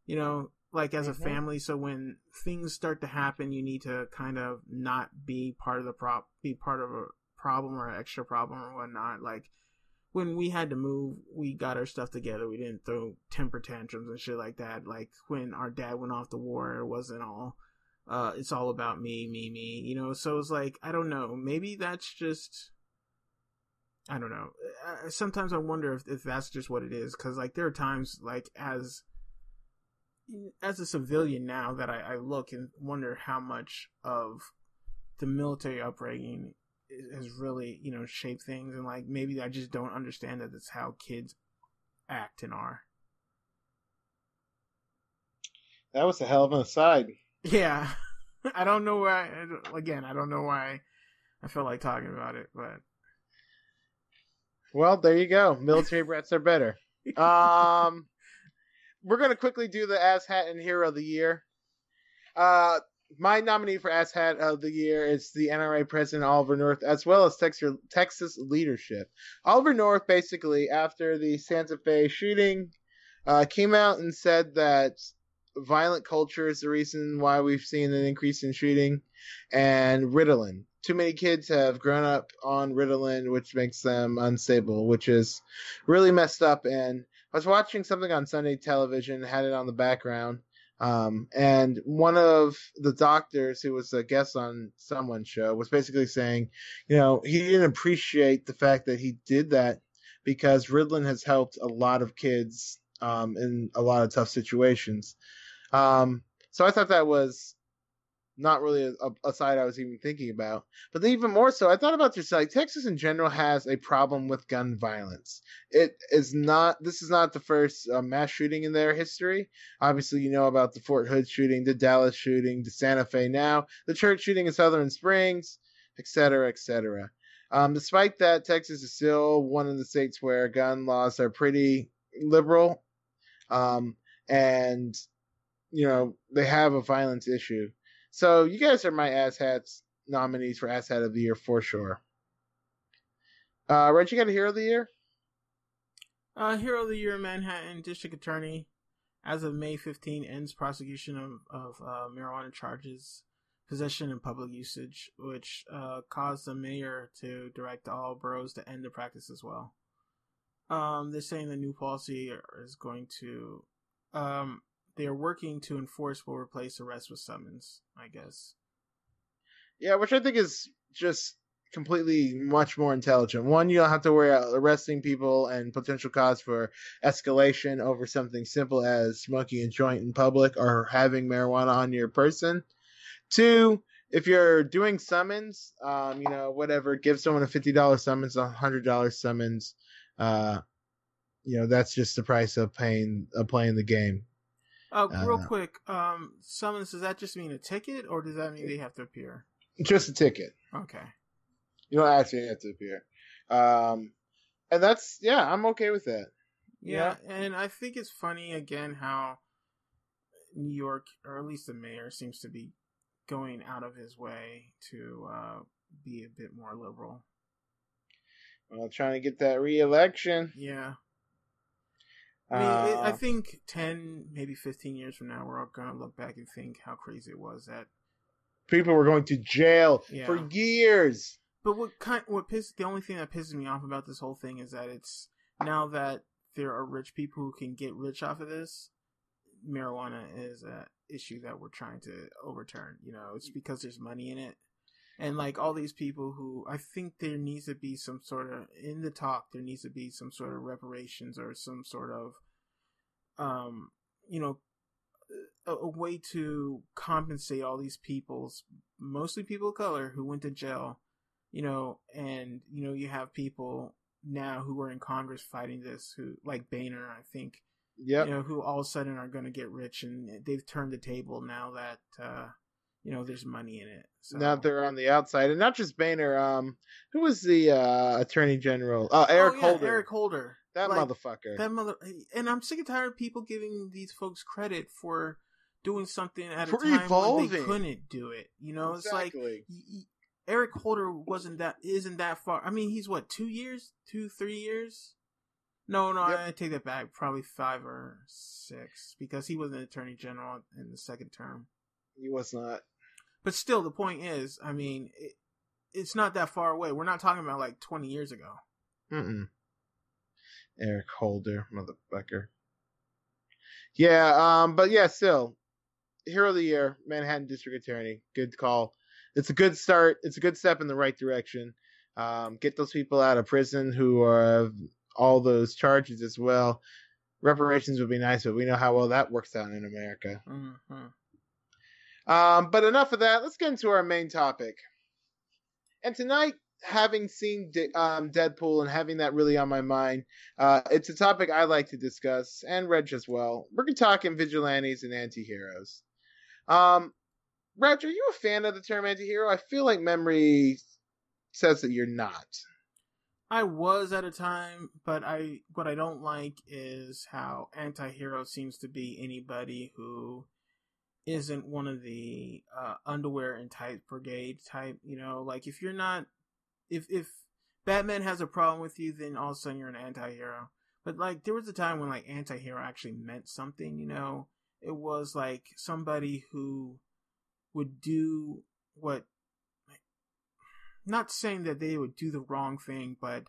Speaker 1: you know like as a
Speaker 2: Mhm.
Speaker 1: family so when things start to happen you need to kind of not be part of the prop be part of a problem or an extra problem or whatnot like when we had to move, we got our stuff together. We didn't throw temper tantrums and shit like that. Like when our dad went off the war, it wasn't all, uh, it's all about me, me, me, you know? So it's like, I don't know. Maybe that's just, I don't know. Uh, sometimes I wonder if, if that's just what it is. Cause like there are times like as, as a civilian now that I, I look and wonder how much of the military upbringing has really you know shaped things and like maybe i just don't understand that that's how kids act and are.
Speaker 2: That was a hell of an aside.
Speaker 1: Yeah. I don't know why again i don't know why i felt like talking about it but
Speaker 2: well there you go. Military brats are better. Um we're gonna quickly do the ass hat and hero of the year uh my nominee for Ass Hat of the Year is the NRA president Oliver North, as well as Texas, Texas leadership. Oliver North, basically, after the Santa Fe shooting, uh, came out and said that violent culture is the reason why we've seen an increase in shooting, and Ritalin. Too many kids have grown up on Ritalin, which makes them unstable, which is really messed up. And I was watching something on Sunday television, had it on the background um, and one of the doctors who was a guest on someone's show was basically saying, you know, he didn't appreciate the fact that he did that because Ritalin has helped a lot of kids um, in a lot of tough situations. Um, so I thought that was not really a, a, side I was even thinking about. But then even more so, I thought about this like Texas in general has a problem with gun violence. It is not. This is not the first uh, mass shooting in their history. Obviously, you know about the Fort Hood shooting, the Dallas shooting, the Santa Fe now, the church shooting in Sutherland Springs, etc., etc. Um, despite that, Texas is still one of the states where gun laws are pretty liberal, um, and you know they have a violence issue. So you guys are my ass hats nominees for ass hat of the year for sure. Uh, Reg, you got a hero of the year?
Speaker 1: Uh, hero of the year, Manhattan District Attorney, as of May 15, ends prosecution of, of uh, marijuana charges, possession and public usage, which uh, caused the mayor to direct all boroughs to end the practice as well. Um, they're saying the new policy is going to um, they are working to enforce will replace arrest with summons, I guess.
Speaker 2: Yeah, which I think is just completely much more intelligent. One, you don't have to worry about arresting people and potential cause for escalation over something simple as smoking a joint in public or having marijuana on your person. Two, if you're doing summons, um, you know, whatever, give someone a fifty dollar summons, a hundred dollar summons. Uh, you know, that's just the price of paying of playing the game.
Speaker 1: Uh, real uh, quick, um, summons, does that just mean a ticket or does that mean they have to appear?
Speaker 2: Just a ticket.
Speaker 1: Okay.
Speaker 2: You don't actually have to appear. Um, and that's, yeah, I'm okay with that.
Speaker 1: Yeah, yeah, and I think it's funny again how New York, or at least the mayor, seems to be going out of his way to uh, be a bit more liberal.
Speaker 2: Well, trying to get that re-election.
Speaker 1: Yeah. I mean, uh, I think ten, maybe fifteen years from now, we're all gonna look back and think how crazy it was that
Speaker 2: people were going to jail yeah. for years.
Speaker 1: But what kind? What piss? The only thing that pisses me off about this whole thing is that it's now that there are rich people who can get rich off of this. Marijuana is a issue that we're trying to overturn. You know, it's because there's money in it and like all these people who I think there needs to be some sort of in the talk there needs to be some sort of reparations or some sort of um you know a, a way to compensate all these people's mostly people of color who went to jail you know and you know you have people now who are in Congress fighting this who like Boehner I think
Speaker 2: yeah
Speaker 1: you know who all of a sudden are going to get rich and they've turned the table now that uh you know there's money in it.
Speaker 2: So. Now they're on the outside, and not just Boehner. Um, who was the uh, Attorney General? Oh, Eric oh, yeah, Holder.
Speaker 1: Eric Holder.
Speaker 2: That like, motherfucker.
Speaker 1: That mother. And I'm sick and tired of people giving these folks credit for doing something at for a time evolving. when they couldn't do it. You know, exactly. it's like Eric Holder wasn't that isn't that far. I mean, he's what two years, two three years. No, no, yep. I take that back. Probably five or six because he was an attorney general in the second term.
Speaker 2: He was not.
Speaker 1: But still, the point is, I mean, it, it's not that far away. We're not talking about like 20 years ago.
Speaker 2: Mm-mm. Eric Holder, motherfucker. Yeah, um, but yeah, still, Hero of the Year, Manhattan District Attorney, good call. It's a good start. It's a good step in the right direction. Um, get those people out of prison who are all those charges as well. Reparations would be nice, but we know how well that works out in America.
Speaker 1: Mm-hmm.
Speaker 2: Um, but enough of that. Let's get into our main topic. And tonight, having seen De- um, Deadpool and having that really on my mind, uh, it's a topic I like to discuss, and Reg as well. We're talking vigilantes and anti-heroes. Um, Reg, are you a fan of the term anti-hero? I feel like memory says that you're not.
Speaker 1: I was at a time, but I what I don't like is how anti-hero seems to be anybody who isn't one of the uh, underwear and tight brigade type. You know, like if you're not, if if Batman has a problem with you, then all of a sudden you're an anti-hero. But like there was a time when like anti-hero actually meant something. You know, it was like somebody who would do what not saying that they would do the wrong thing, but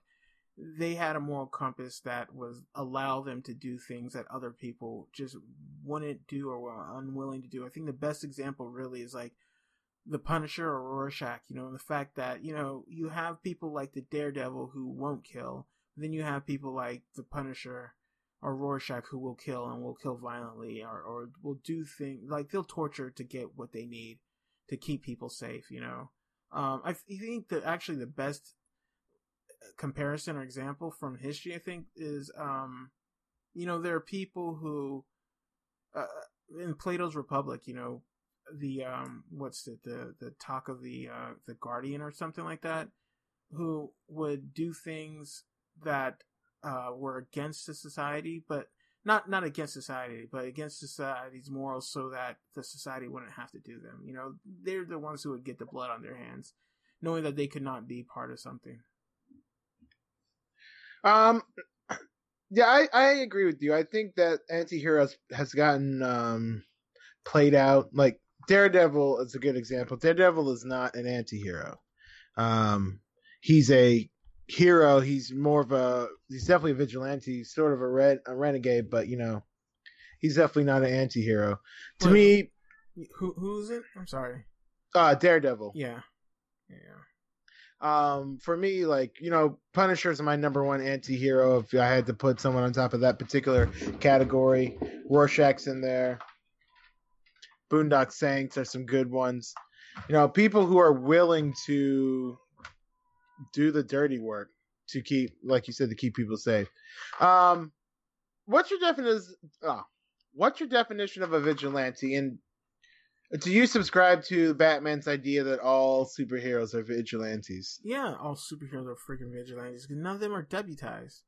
Speaker 1: they had a moral compass that was allow them to do things that other people just wouldn't do or were unwilling to do. I think the best example really is like the Punisher or Rorschach, you know, the fact that, you know, you have people like the Daredevil who won't kill, then you have people like the Punisher or Rorschach who will kill and will kill violently or, or will do things like they'll torture to get what they need to keep people safe, you know. Um, I think that actually the best comparison or example from history, I think, is um, you know, there are people who uh, in Plato's Republic, you know, the um, what's it, the the talk of the uh, the Guardian or something like that, who would do things that uh, were against the society, but not not against society, but against society's morals, so that the society wouldn't have to do them. You know, they're the ones who would get the blood on their hands, knowing that they could not be part of something.
Speaker 2: Um, yeah, I, I agree with you. I think that anti-heroes has gotten um played out. Like Daredevil is a good example. Daredevil is not an anti-hero. Um, he's a hero. He's more of a he's definitely a vigilante, he's sort of a red a renegade, but you know, he's definitely not an anti-hero. To me,
Speaker 1: Who who's it? I'm sorry.
Speaker 2: uh Daredevil.
Speaker 1: Yeah, yeah.
Speaker 2: Um, for me, like you know, Punisher is my number one anti-hero. If I had to put someone on top of that particular category, Rorschach's in there. Boondock Saints are some good ones. You know, people who are willing to do the dirty work to keep, like you said, to keep people safe. Um, what's your definition? Oh, what's your definition of a vigilante? And do you subscribe to Batman's idea that all superheroes are vigilantes?
Speaker 1: Yeah, all superheroes are freaking vigilantes. None of them are deputized,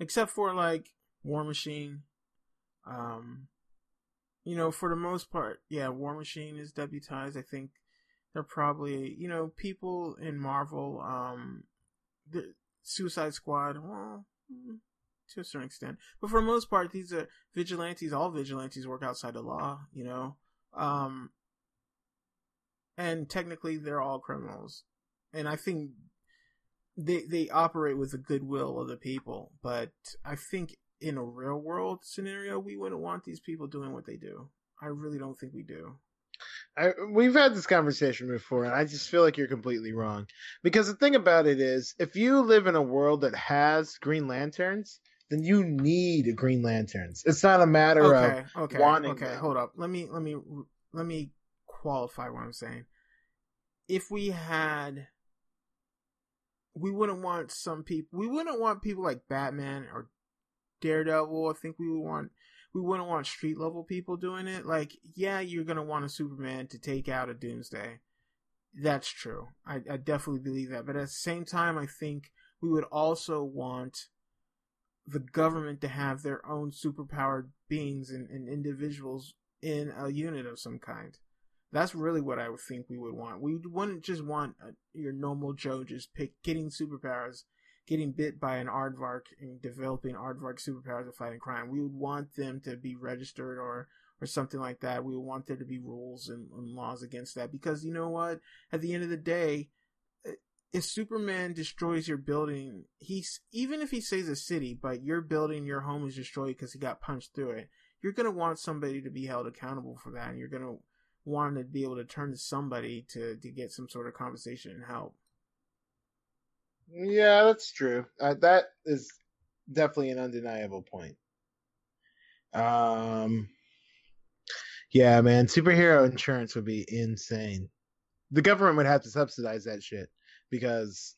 Speaker 1: except for like War Machine. Um, you know, for the most part, yeah, War Machine is deputized. I think they're probably you know people in Marvel. Um, the Suicide Squad. Well. To a certain extent, but for the most part, these are vigilantes. All vigilantes work outside the law, you know. Um, and technically, they're all criminals and I think they they operate with the goodwill of the people. But I think in a real world scenario, we wouldn't want these people doing what they do. I really don't think we do.
Speaker 2: I, we've had this conversation before, and I just feel like you're completely wrong. Because the thing about it is, if you live in a world that has Green Lanterns, then you need Green Lanterns. It's not a matter
Speaker 1: Okay,
Speaker 2: of
Speaker 1: okay,
Speaker 2: wanting
Speaker 1: okay.
Speaker 2: them.
Speaker 1: Hold up. Let me let me let me qualify what I'm saying. If we had, we wouldn't want some people. We wouldn't want people like Batman or Daredevil. I think we would want. We wouldn't want street level people doing it. Like, yeah, you're gonna want a Superman to take out a Doomsday. That's true. I, I definitely believe that. But at the same time, I think we would also want the government to have their own superpowered beings and, and individuals in a unit of some kind. That's really what I would think we would want. We wouldn't just want uh your normal Joe just pick getting superpowers, getting bit by an aardvark and developing aardvark superpowers of fighting crime. We would want them to be registered or or something like that. We would want there to be rules and, and laws against that because you know what? At the end of the day, if Superman destroys your building, he's even if he saves a city, but your building, your home is destroyed because he got punched through it, you're gonna want somebody to be held accountable for that, and you're gonna want to be able to turn to somebody to to get some sort of compensation and help.
Speaker 2: Yeah, that's true. Uh, that is definitely an undeniable point. Um, yeah, man, superhero insurance would be insane. The government would have to subsidize that shit because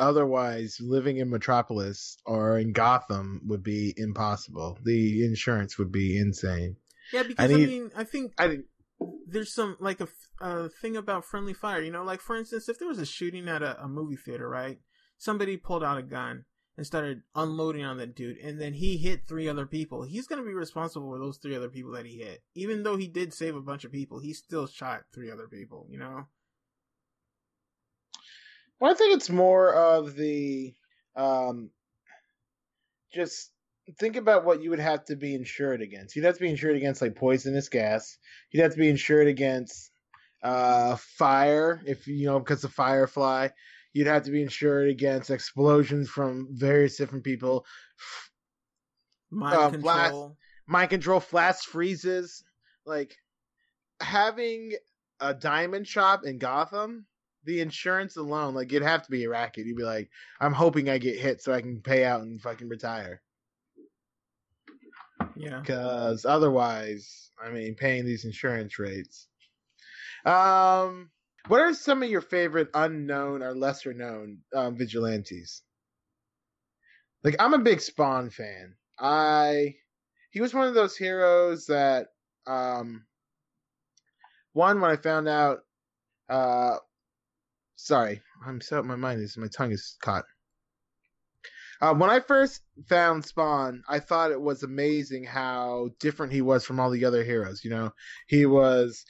Speaker 2: otherwise living in Metropolis or in Gotham would be impossible. The insurance would be insane.
Speaker 1: Yeah, because I, need, I mean, I think
Speaker 2: I
Speaker 1: there's some like a, a thing about friendly fire. You know, like for instance, if there was a shooting at a, a movie theater, right? Somebody pulled out a gun and started unloading on that dude, and then he hit three other people. He's gonna be responsible for those three other people that he hit. Even though he did save a bunch of people, he still shot three other people. You know.
Speaker 2: Well, I think it's more of the um, just think about what you would have to be insured against. You'd have to be insured against like poisonous gas. You'd have to be insured against uh, fire if you know because of firefly. You'd have to be insured against explosions from various different people.
Speaker 1: Mind uh, control. Blast,
Speaker 2: mind control, flash freezes. Like having a diamond shop in Gotham the insurance alone, like it'd have to be a racket. You'd be like, I'm hoping I get hit so I can pay out and fucking retire.
Speaker 1: Yeah.
Speaker 2: Because otherwise, I mean, paying these insurance rates. Um, what are some of your favorite unknown or lesser known um, vigilantes? Like, I'm a big Spawn fan. I he was one of those heroes that um one when I found out uh sorry, I'm so my mind is my tongue is caught. Uh, when I first found Spawn, I thought it was amazing how different he was from all the other heroes. You know, he was,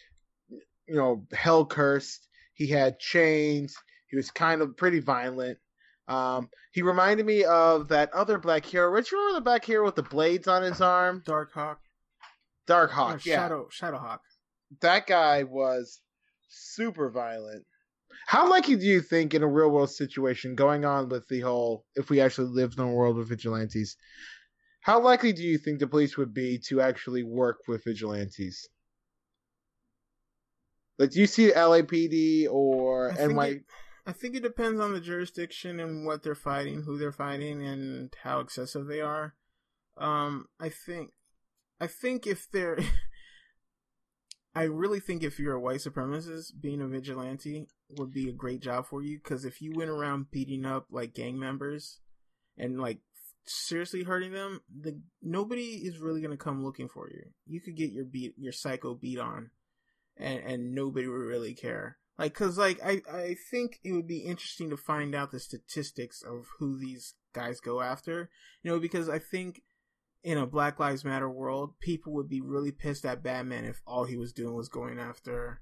Speaker 2: you know, hell cursed. He had chains. He was kind of pretty violent. Um, he reminded me of that other black hero. Which you remember the black hero with the blades on his arm?
Speaker 1: Darkhawk.
Speaker 2: Dark Hawk, oh, yeah.
Speaker 1: Shadow Shadowhawk.
Speaker 2: That guy was super violent. How likely do you think in a real world situation going on with the whole if we actually lived in a world with vigilantes, how likely do you think the police would be to actually work with vigilantes? Like, do you see LAPD or
Speaker 1: I NY? It, I think it depends on the jurisdiction and what they're fighting, who they're fighting, and how excessive they are. Um, I think, I think if they're, I really think if you're a white supremacist, being a vigilante would be a great job for you because if you went around beating up like gang members and like seriously hurting them, the nobody is really gonna come looking for you. You could get your beat your psycho beat on, and and nobody would really care. Like, cause like I I think it would be interesting to find out the statistics of who these guys go after. You know, because I think in a Black Lives Matter world, people would be really pissed at Batman if all he was doing was going after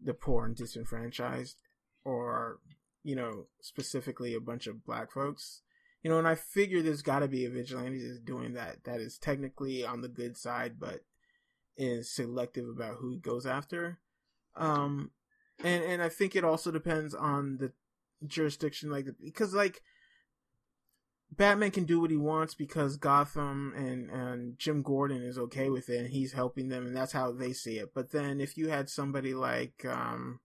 Speaker 1: the poor and disenfranchised, or you know, specifically a bunch of black folks. You know, and I figure there's got to be a vigilante that's doing that. That is technically on the good side, but is selective about who he goes after. Um, and and I think it also depends on the jurisdiction, like because like Batman can do what he wants because Gotham and, and Jim Gordon is okay with it and he's helping them and that's how they see it. But then if you had somebody like um,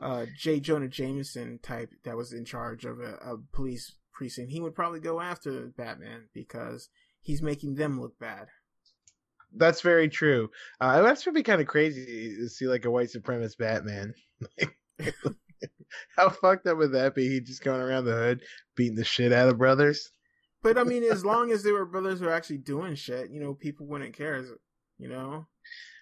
Speaker 1: uh, J. Jonah Jameson type that was in charge of a, a police precinct, he would probably go after Batman because he's making them look bad.
Speaker 2: That's very true. Uh, that's be kind of crazy to see like a white supremacist Batman. How fucked up would that be? He just going around the hood beating the shit out of brothers.
Speaker 1: But I mean, as long as they were brothers who were actually doing shit, you know, people wouldn't care. You know.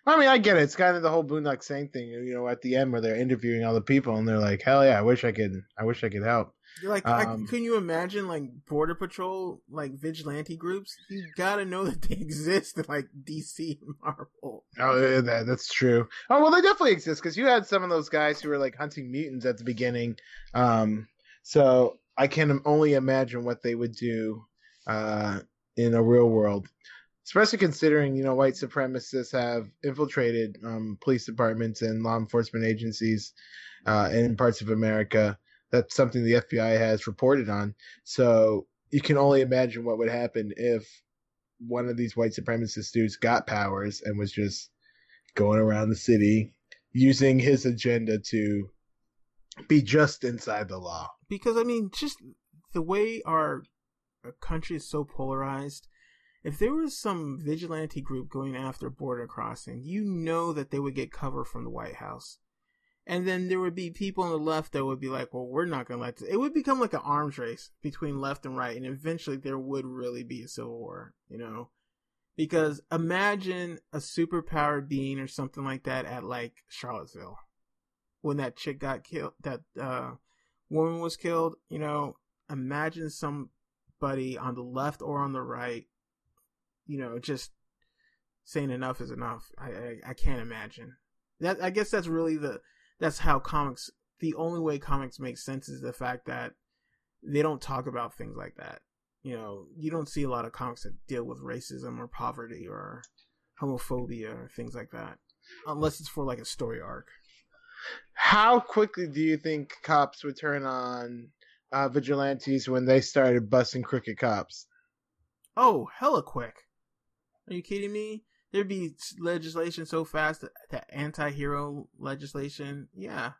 Speaker 2: I mean, I get it. It's kind of the whole Boondock Saint thing, you know, at the end where they're interviewing all the people and they're like, "Hell yeah, I wish I could. I wish I could help."
Speaker 1: Like, um, can you imagine like border patrol, like vigilante groups? You gotta know that they exist in like DC and Marvel.
Speaker 2: Oh, that, that's true. Oh well, they definitely exist because you had some of those guys who were like hunting mutants at the beginning. Um, so I can only imagine what they would do uh, in a real world. especially considering you know white supremacists have infiltrated um, police departments and law enforcement agencies uh, in parts of America. That's something the FBI has reported on. So you can only imagine what would happen if one of these white supremacist dudes got powers and was just going around the city using his agenda to be just inside the law.
Speaker 1: Because I mean, just the way our country is so polarized. If there was some vigilante group going after border crossing, you know that they would get cover from the White House. And then there would be people on the left that would be like, well, we're not going to let this. It would become like an arms race between left and right. And eventually there would really be a civil war, you know? Because imagine a superpowered being or something like that at like Charlottesville when that chick got killed, that uh, woman was killed, you know, imagine somebody on the left or on the right, you know, just saying enough is enough. I, I, I can't imagine that. I guess that's really the, that's how comics, the only way comics make sense is the fact that they don't talk about things like that. You know, you don't see a lot of comics that deal with racism or poverty or homophobia or things like that, unless it's for like a story arc.
Speaker 2: How quickly do you think cops would turn on uh, vigilantes when they started busting crooked cops?
Speaker 1: Oh, hella quick. Are you kidding me? There'd be legislation so fast that, that anti-hero legislation. Yeah.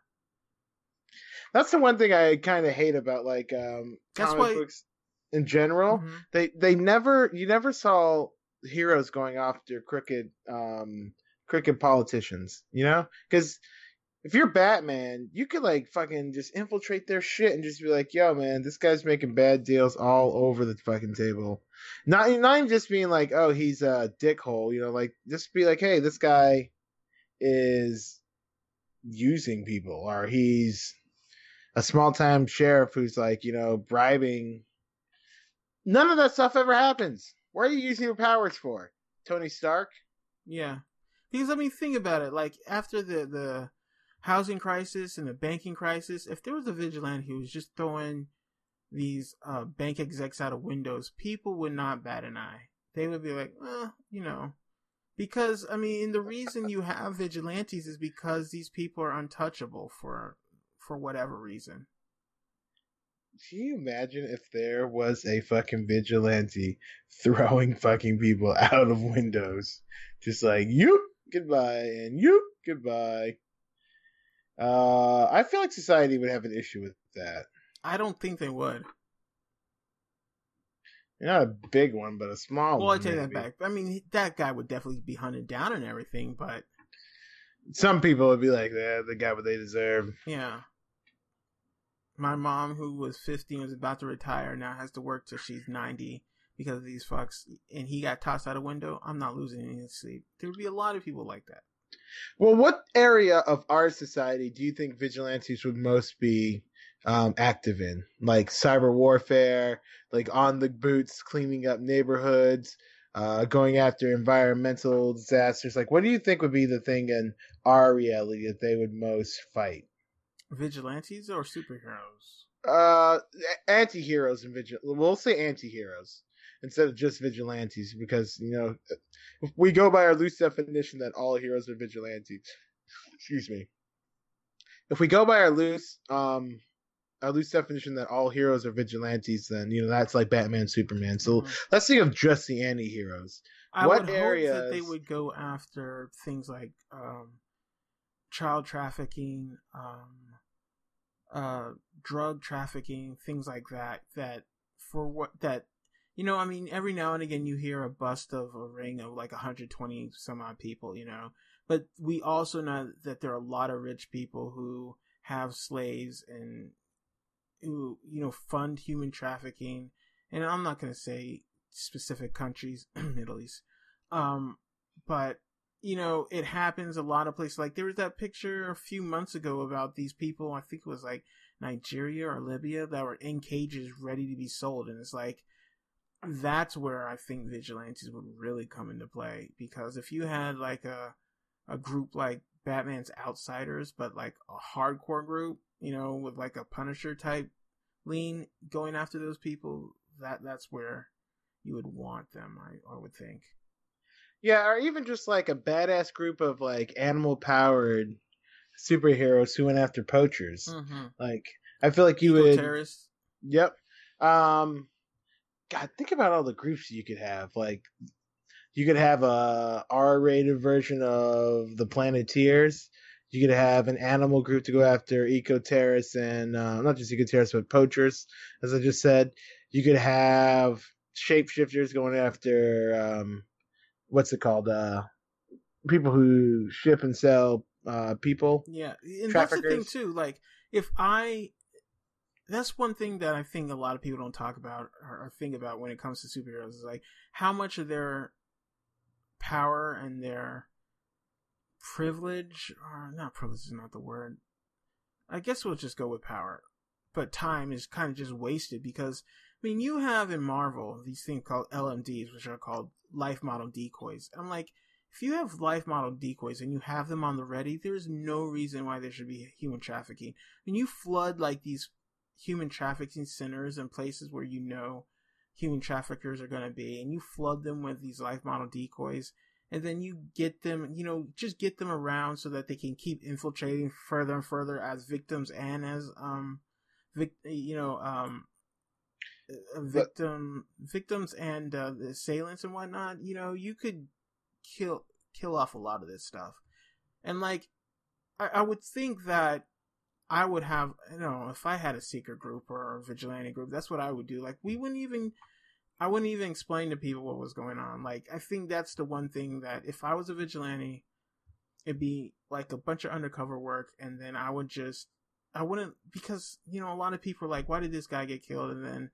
Speaker 2: That's the one thing I kind of hate about like um That's comic why... books in general. Mm-hmm. They they never you never saw heroes going after crooked um crooked politicians, you know? Cuz if you're Batman, you could like fucking just infiltrate their shit and just be like, "Yo, man, this guy's making bad deals all over the fucking table." Not not even just being like, "Oh, he's a dickhole," you know, like just be like, "Hey, this guy is using people, or he's a small time sheriff who's like, you know, bribing." None of that stuff ever happens. What are you using your powers for, Tony Stark?
Speaker 1: Yeah, because I mean, think about it. Like after the the housing crisis and the banking crisis, if there was a vigilante who was just throwing these uh, bank execs out of windows, people would not bat an eye. They would be like, eh, you know, because I mean, the reason you have vigilantes is because these people are untouchable for for whatever reason.
Speaker 2: Can you imagine if there was a fucking vigilante throwing fucking people out of windows, just like you goodbye and you goodbye? Uh, I feel like society would have an issue with that.
Speaker 1: I don't think they would.
Speaker 2: Not a big one, but a small
Speaker 1: well,
Speaker 2: one.
Speaker 1: Well, I take maybe. that back. I mean, that guy would definitely be hunted down and everything, but
Speaker 2: some people would be like, "Yeah, they got what they deserve."
Speaker 1: Yeah. My mom, who was 15, was about to retire, now has to work till she's 90 because of these fucks, and he got tossed out a window. I'm not losing any sleep. There would be a lot of people like that.
Speaker 2: Well, what area of our society do you think vigilantes would most be um, active in? Like cyber warfare, like on the boots, cleaning up neighborhoods, uh, going after environmental disasters. Like, what do you think would be the thing in our reality that they would most fight?
Speaker 1: Vigilantes or superheroes?
Speaker 2: Uh, anti-heroes and vigil. We'll say anti-heroes instead of just vigilantes because you know we go by our loose definition that all heroes are vigilantes. Excuse me. If we go by our loose um our loose definition that all heroes are vigilantes, then you know that's like Batman, Superman. So mm-hmm. let's think of just the anti-heroes.
Speaker 1: I what would areas... hope that they would go after things like um, child trafficking, um, uh, drug trafficking, things like that. That for what that you know, I mean, every now and again you hear a bust of a ring of like 120 some odd people, you know. But we also know that there are a lot of rich people who have slaves and who, you know, fund human trafficking. And I'm not going to say specific countries, Middle East. Um, but, you know, it happens a lot of places. Like there was that picture a few months ago about these people, I think it was like Nigeria or Libya, that were in cages ready to be sold. And it's like, that's where I think vigilantes would really come into play because if you had like a a group like Batman's Outsiders, but like a hardcore group, you know, with like a Punisher type lean going after those people, that that's where you would want them. I, I would think.
Speaker 2: Yeah, or even just like a badass group of like animal powered superheroes who went after poachers.
Speaker 1: Mm-hmm.
Speaker 2: Like I feel like you would
Speaker 1: Terrorists.
Speaker 2: Yep. Um God, think about all the groups you could have. Like you could have a R rated version of the Planeteers. You could have an animal group to go after eco terrorists and uh, not just eco terrorists but poachers, as I just said. You could have shapeshifters going after um, what's it called? Uh, people who ship and sell uh, people.
Speaker 1: Yeah, and that's the thing too. Like, if I, that's one thing that I think a lot of people don't talk about or, think about when it comes to superheroes is like how much of their power and their privilege, or not privilege is not the word. I guess we'll just go with power, but time is kind of just wasted because I mean you have in Marvel these things called LMDs, which are called life model decoys. I'm like if you have life model decoys and you have them on the ready, there's no reason why there should be human trafficking. When you flood like these human trafficking centers and places where you know human traffickers are going to be, and you flood them with these life model decoys, and then you get them, you know, just get them around so that they can keep infiltrating further and further as victims and as um, vic- you know, um, uh, victim victims and uh, the assailants and whatnot. You know, you could kill kill off a lot of this stuff. And like I, I would think that I would have you know, if I had a secret group or a vigilante group, that's what I would do. Like we wouldn't even I wouldn't even explain to people what was going on. Like I think that's the one thing that if I was a vigilante, it'd be like a bunch of undercover work and then I would just I wouldn't because, you know, a lot of people are like, Why did this guy get killed? And then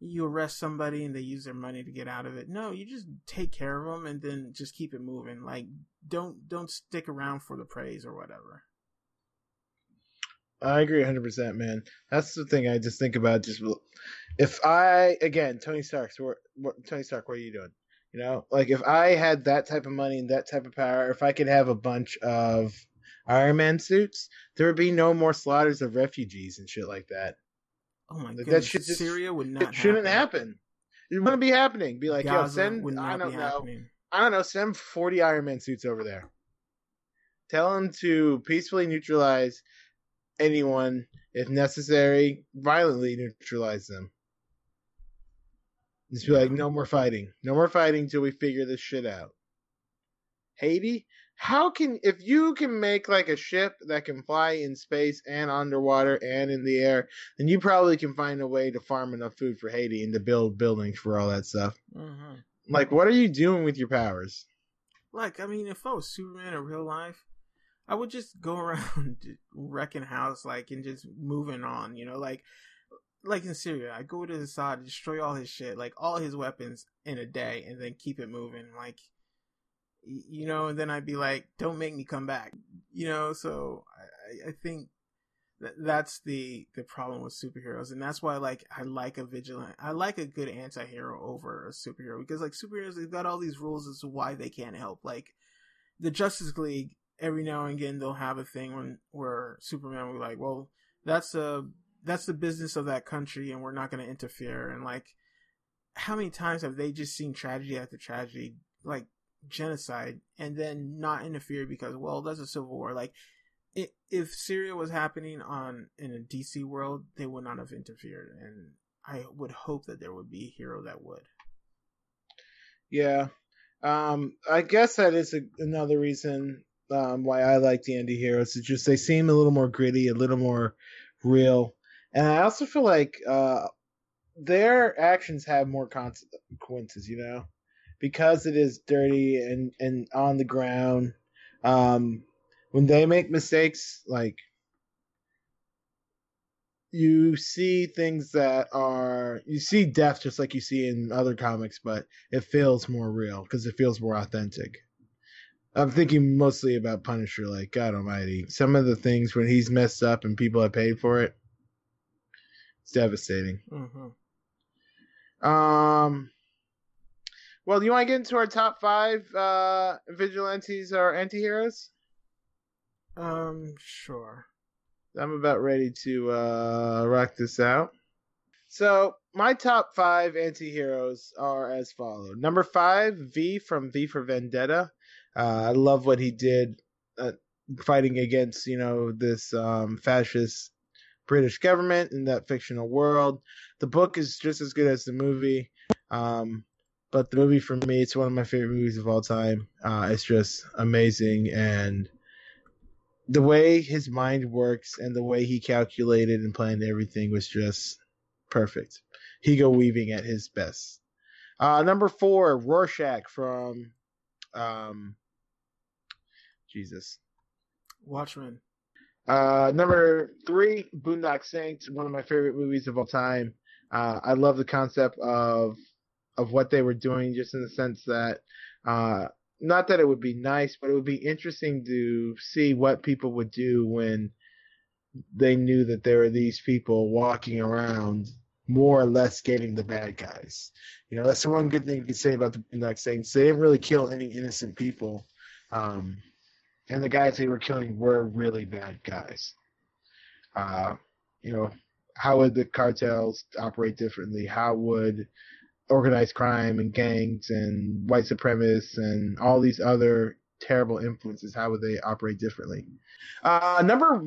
Speaker 1: you arrest somebody and they use their money to get out of it. No, you just take care of them and then just keep it moving. Like don't don't stick around for the praise or whatever.
Speaker 2: I agree 100%, man. That's the thing I just think about. Just if I again, Tony Stark's, what, Tony Stark, what are you doing? You know, like if I had that type of money and that type of power, if I could have a bunch of Iron Man suits, there would be no more slaughters of refugees and shit like that.
Speaker 1: Oh my
Speaker 2: Like, that
Speaker 1: goodness,
Speaker 2: shit just-
Speaker 1: Syria would not.
Speaker 2: it shouldn't happen. It wouldn't be happening. Be like, yo, send I don't know,
Speaker 1: happening.
Speaker 2: I don't know, send forty Iron Man suits over there. Tell them to peacefully neutralize anyone, if necessary, violently neutralize them. Just be like, no more fighting, no more fighting till we figure this shit out. Haiti, how can if you can make like a ship that can fly in space and underwater and in the air, then you probably can find a way to farm enough food for Haiti and to build buildings for all that stuff.
Speaker 1: hmm
Speaker 2: Like, what are you doing with your powers?
Speaker 1: Like, I mean, if I was Superman in real life, I would just go around wrecking house, like, and just moving on. You know, like, like in Syria, I go to Assad, destroy all his shit, like all his weapons in a day, and then keep it moving. Like, you know, and then I'd be like, "Don't make me come back." You know, so I, I- think that that's the the problem with superheroes, and that's why like I like a vigilant, I like a good anti-hero over a superhero because like superheroes, they've got all these rules as to why they can't help. Like the Justice League, every now and again they'll have a thing when where Superman will be like, "Well, that's a that's the business of that country, and we're not going to interfere." And like, how many times have they just seen tragedy after tragedy, like genocide, and then not interfere because well, that's a civil war. Like, i if Syria was happening on in a DC world, they would not have interfered, and I would hope that there would be a hero that would.
Speaker 2: Yeah. Um, I guess that is a, another reason um, why I like the indie heroes. It's just they seem a little more gritty, a little more real, and I also feel like uh, their actions have more consequences. You know, because it is dirty and and on the ground. Um, when they make mistakes, like you see things that are you see death just like you see in other comics, but it feels more real because it feels more authentic. I'm thinking mostly about Punisher, like God Almighty. Some of the things when he's messed up and people have paid for it, it's devastating.
Speaker 1: Mm-hmm.
Speaker 2: Um, well, you want to get into our top five uh, vigilantes or anti-heroes?
Speaker 1: Um, sure.
Speaker 2: I'm about ready to uh, rock this out. So my top five anti-heroes are as follow. Number five, V from V for Vendetta. Uh, I love what he did uh, fighting against, you know, this um, fascist British government in that fictional world. The book is just as good as the movie. Um, but the movie for me, it's one of my favorite movies of all time. Uh, it's just amazing, and the way his mind works and the way he calculated and planned everything was just perfect. Hugo Weaving at his best. Uh, number four, Rorschach from, um, Jesus,
Speaker 1: Watchmen.
Speaker 2: Uh, number three, Boondock Saints, one of my favorite movies of all time. Uh, I love the concept of of what they were doing, just in the sense that, uh, not that it would be nice, but it would be interesting to see what people would do when they knew that there were these people walking around more or less getting the bad guys. You know, that's the one good thing you could say about the Boondock Saints. They didn't really kill any innocent people. Um, and the guys they were killing were really bad guys. Uh, you know, how would the cartels operate differently? How would organized crime and gangs and white supremacists and all these other terrible influences, how would they operate differently? Uh, number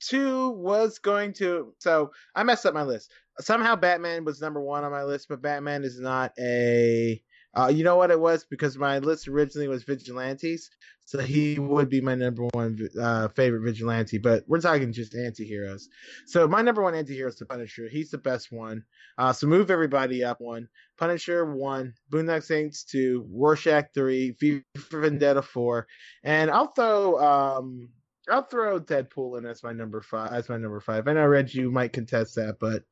Speaker 2: two was going to. So I messed up my list. Somehow Batman was number one on my list, but Batman is not a. Uh, you know what it was because my list originally was vigilantes, so he would be my number one uh, favorite vigilante. But we're talking just anti-heroes. So my number one anti-hero is the Punisher. He's the best one. Uh, so move everybody up one. Punisher one, Boondock Saints two, Rorschach three, V for Vendetta four, and I'll throw um I'll throw Deadpool in as my number five as my number five. I know Reg you might contest that, but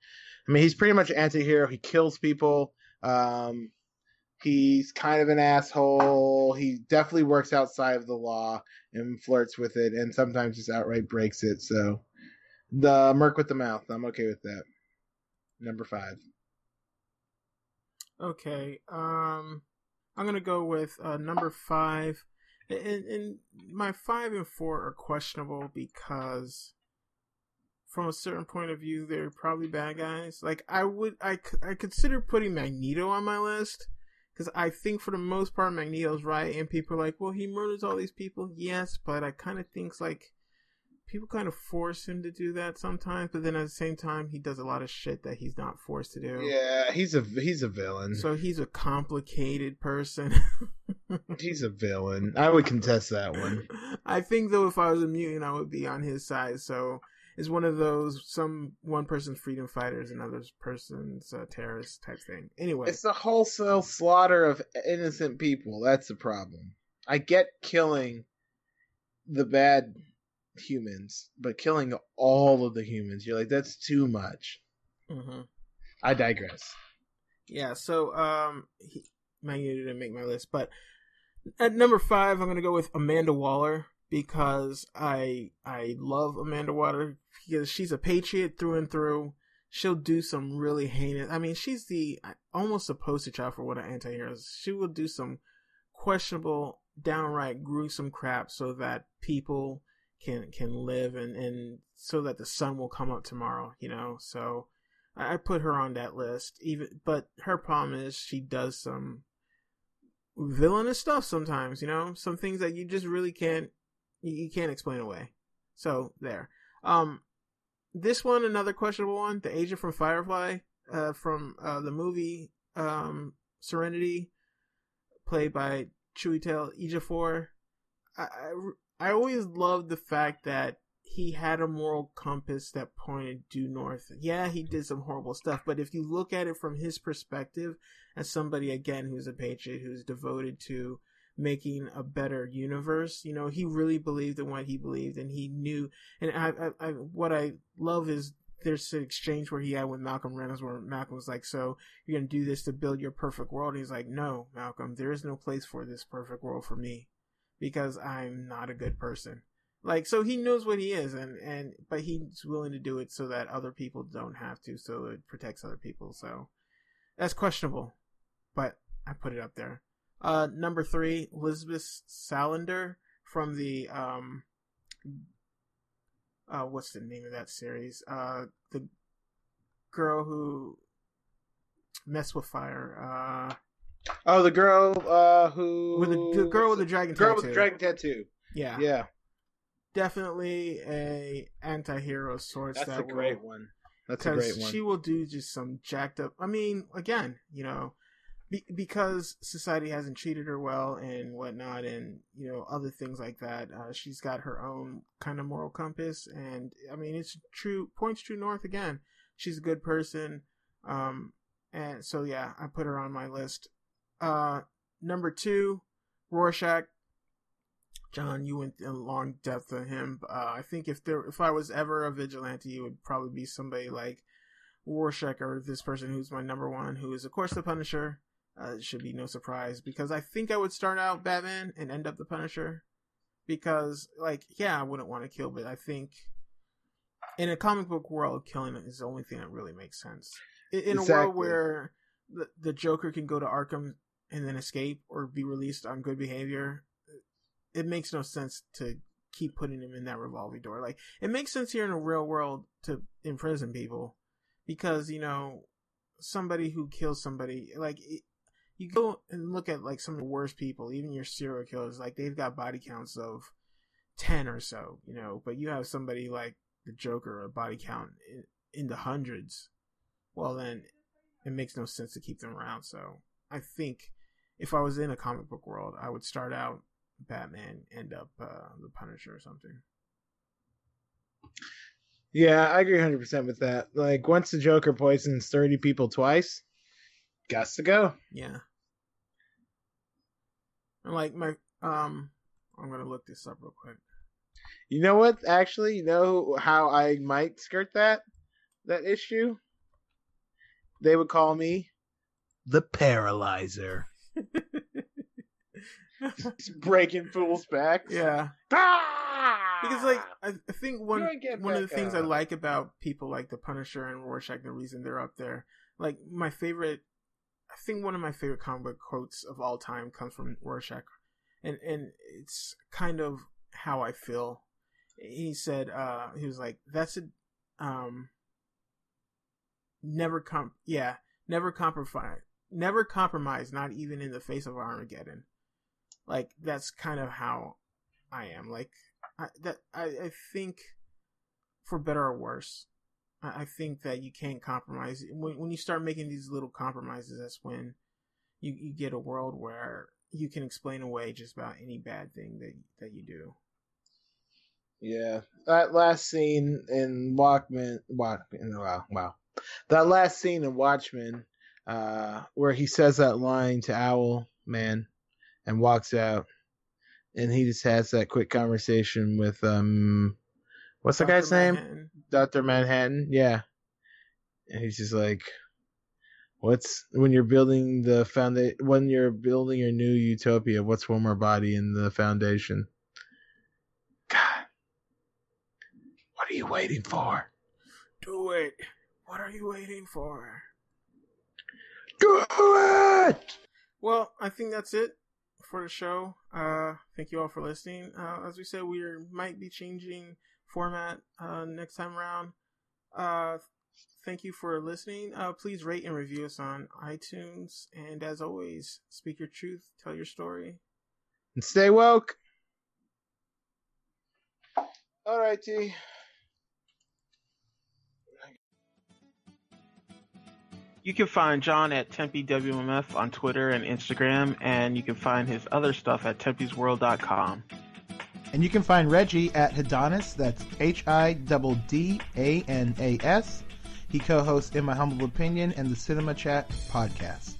Speaker 2: I mean he's pretty much an anti-hero. He kills people. Um, he's kind of an asshole. He definitely works outside of the law and flirts with it, and sometimes just outright breaks it. So the Merc with the mouth, I'm okay with that. Number five.
Speaker 1: Okay. Um, I'm gonna go with uh, number five, and, and my five and four are questionable because, from a certain point of view, they're probably bad guys. Like I would, I I consider putting Magneto on my list because I think for the most part Magneto's right, and people are like, well, he murders all these people. Yes, but I kind of think like people kind of force him to do that sometimes, but then at the same time, he does a lot of shit that he's not forced to do.
Speaker 2: Yeah, he's a he's a villain.
Speaker 1: So he's a complicated person.
Speaker 2: he's a villain. I would contest that one.
Speaker 1: I think though, if I was a mutant, I would be on his side. So it's one of those some one person's freedom fighters, another person's uh, terrorist type thing. Anyway,
Speaker 2: it's a wholesale slaughter of innocent people. That's the problem. I get killing the bad humans, but killing all of the humans, you're like, that's too much.
Speaker 1: Mm-hmm.
Speaker 2: I digress.
Speaker 1: Yeah, so um, he, Magneto didn't make my list, but at number five, I'm gonna go with Amanda Waller because I I love Amanda Waller because she's a patriot through and through. She'll do some really heinous. I mean, she's the almost a poster child for what an anti-hero is. She will do some questionable, downright gruesome crap so that people can can live and and so that the sun will come up tomorrow you know so i put her on that list even but her problem is she does some villainous stuff sometimes you know some things that you just really can't you can't explain away. So there. Um this one another questionable one the agent from firefly uh from uh the movie um serenity played by Chiwetel Ejiofor. I, I I always loved the fact that he had a moral compass that pointed due north. Yeah, he did some horrible stuff, but if you look at it from his perspective, as somebody again who's a patriot, who's devoted to making a better universe, you know, he really believed in what he believed, and he knew. And I, I, I what I love is there's an exchange where he had with Malcolm Reynolds, where Malcolm was like, "So you're gonna do this to build your perfect world?" And he's like, "No, Malcolm, there is no place for this perfect world for me." because I'm not a good person. Like so he knows what he is and and but he's willing to do it so that other people don't have to so it protects other people. So that's questionable. But I put it up there. Uh number 3 Elizabeth Salander from the um uh what's the name of that series? Uh the girl who mess with fire. Uh,
Speaker 2: oh, the girl uh, who
Speaker 1: with the, the girl with the dragon
Speaker 2: girl
Speaker 1: tattoo.
Speaker 2: with the dragon tattoo.
Speaker 1: Yeah,
Speaker 2: Yeah,
Speaker 1: definitely a anti-hero sorts.
Speaker 2: that's
Speaker 1: that
Speaker 2: a great
Speaker 1: will,
Speaker 2: one. That's a great one.
Speaker 1: she will do just some jacked up. I mean, again, you know, be, because society hasn't treated her well and whatnot, and you know other things like that. Uh, she's got her own kind of moral compass, and I mean, it's true. Points true north again. She's a good person, um, and so yeah, I put her on my list. Uh, number two, Rorschach. John, you went in long depth of him. Uh, I think if there, if I was ever a vigilante, it would probably be somebody like Rorschach or this person who's my number one, who is of course the Punisher. Uh, it should be no surprise because I think I would start out Batman and end up the Punisher. Because, like, yeah, I wouldn't want to kill, but I think in a comic book world, killing is the only thing that really makes sense. In, in a world where the, the Joker can go to Arkham and then escape or be released on good behavior, it makes no sense to keep putting him in that revolving door. Like, it makes sense here in a real world to imprison people because, you know, somebody who kills somebody, like, it, you go and look at like some of the worst people, even your serial killers, like they've got body counts of ten or so, you know. But you have somebody like the Joker, a body count in, in the hundreds. Well, then it makes no sense to keep them around. So I think if I was in a comic book world, I would start out Batman, end up uh, the Punisher or something.
Speaker 2: Yeah, I agree 100% with that. Like, once the Joker poisons 30 people twice, got to go.
Speaker 1: Yeah. And like my um, I'm gonna look this up real quick.
Speaker 2: You know what? Actually, you know how I might skirt that that issue? They would call me the paralyzer. Just breaking fools' backs.
Speaker 1: yeah.
Speaker 2: Ah!
Speaker 1: because like I, think one
Speaker 2: You ain't getting
Speaker 1: one of the
Speaker 2: back
Speaker 1: things I like about people like the Punisher and Rorschach, the reason they're up there, like my favorite, I think one of my favorite comic book quotes of all time comes from Rorschach, and and it's kind of how I feel. He said, uh, he was like, "That's a, um, never comp, yeah, never compromise, never compromise, not even in the face of Armageddon." Like that's kind of how I am. Like I, that I, I think for better or worse, I, I think that you can't compromise when when you start making these little compromises. That's when you you get a world where you can explain away just about any bad thing that that you do.
Speaker 2: Yeah, that last scene in Walkman, Walkman, wow, wow, that last scene in Watchmen, uh, where he says that line to Owl Man, and walks out, and he just has that quick conversation with um, what's the
Speaker 1: Dr.
Speaker 2: guy's name? Doctor Manhattan. Yeah, and he's just like, what's when you're building the foundation when you're building your new utopia? What's one more body in the foundation? God, what are you waiting for?
Speaker 1: Do it. What are you waiting for?
Speaker 2: Do it!
Speaker 1: Well, I think that's it for the show. Uh, thank you all for listening. Uh, as we said, we are, might be changing format uh, next time around. Uh, thank you for listening. Uh, please rate and review us on iTunes. And as always, speak your truth, tell your story.
Speaker 2: And stay woke. All righty.
Speaker 1: You can find John at Tempe WMF on Twitter and Instagram, and you can find his other stuff at tempesworld.com.
Speaker 3: And you can find Reggie at Hiddanas, that's H I D D A N A S. He co hosts In My Humble Opinion and the Cinema Chat podcast.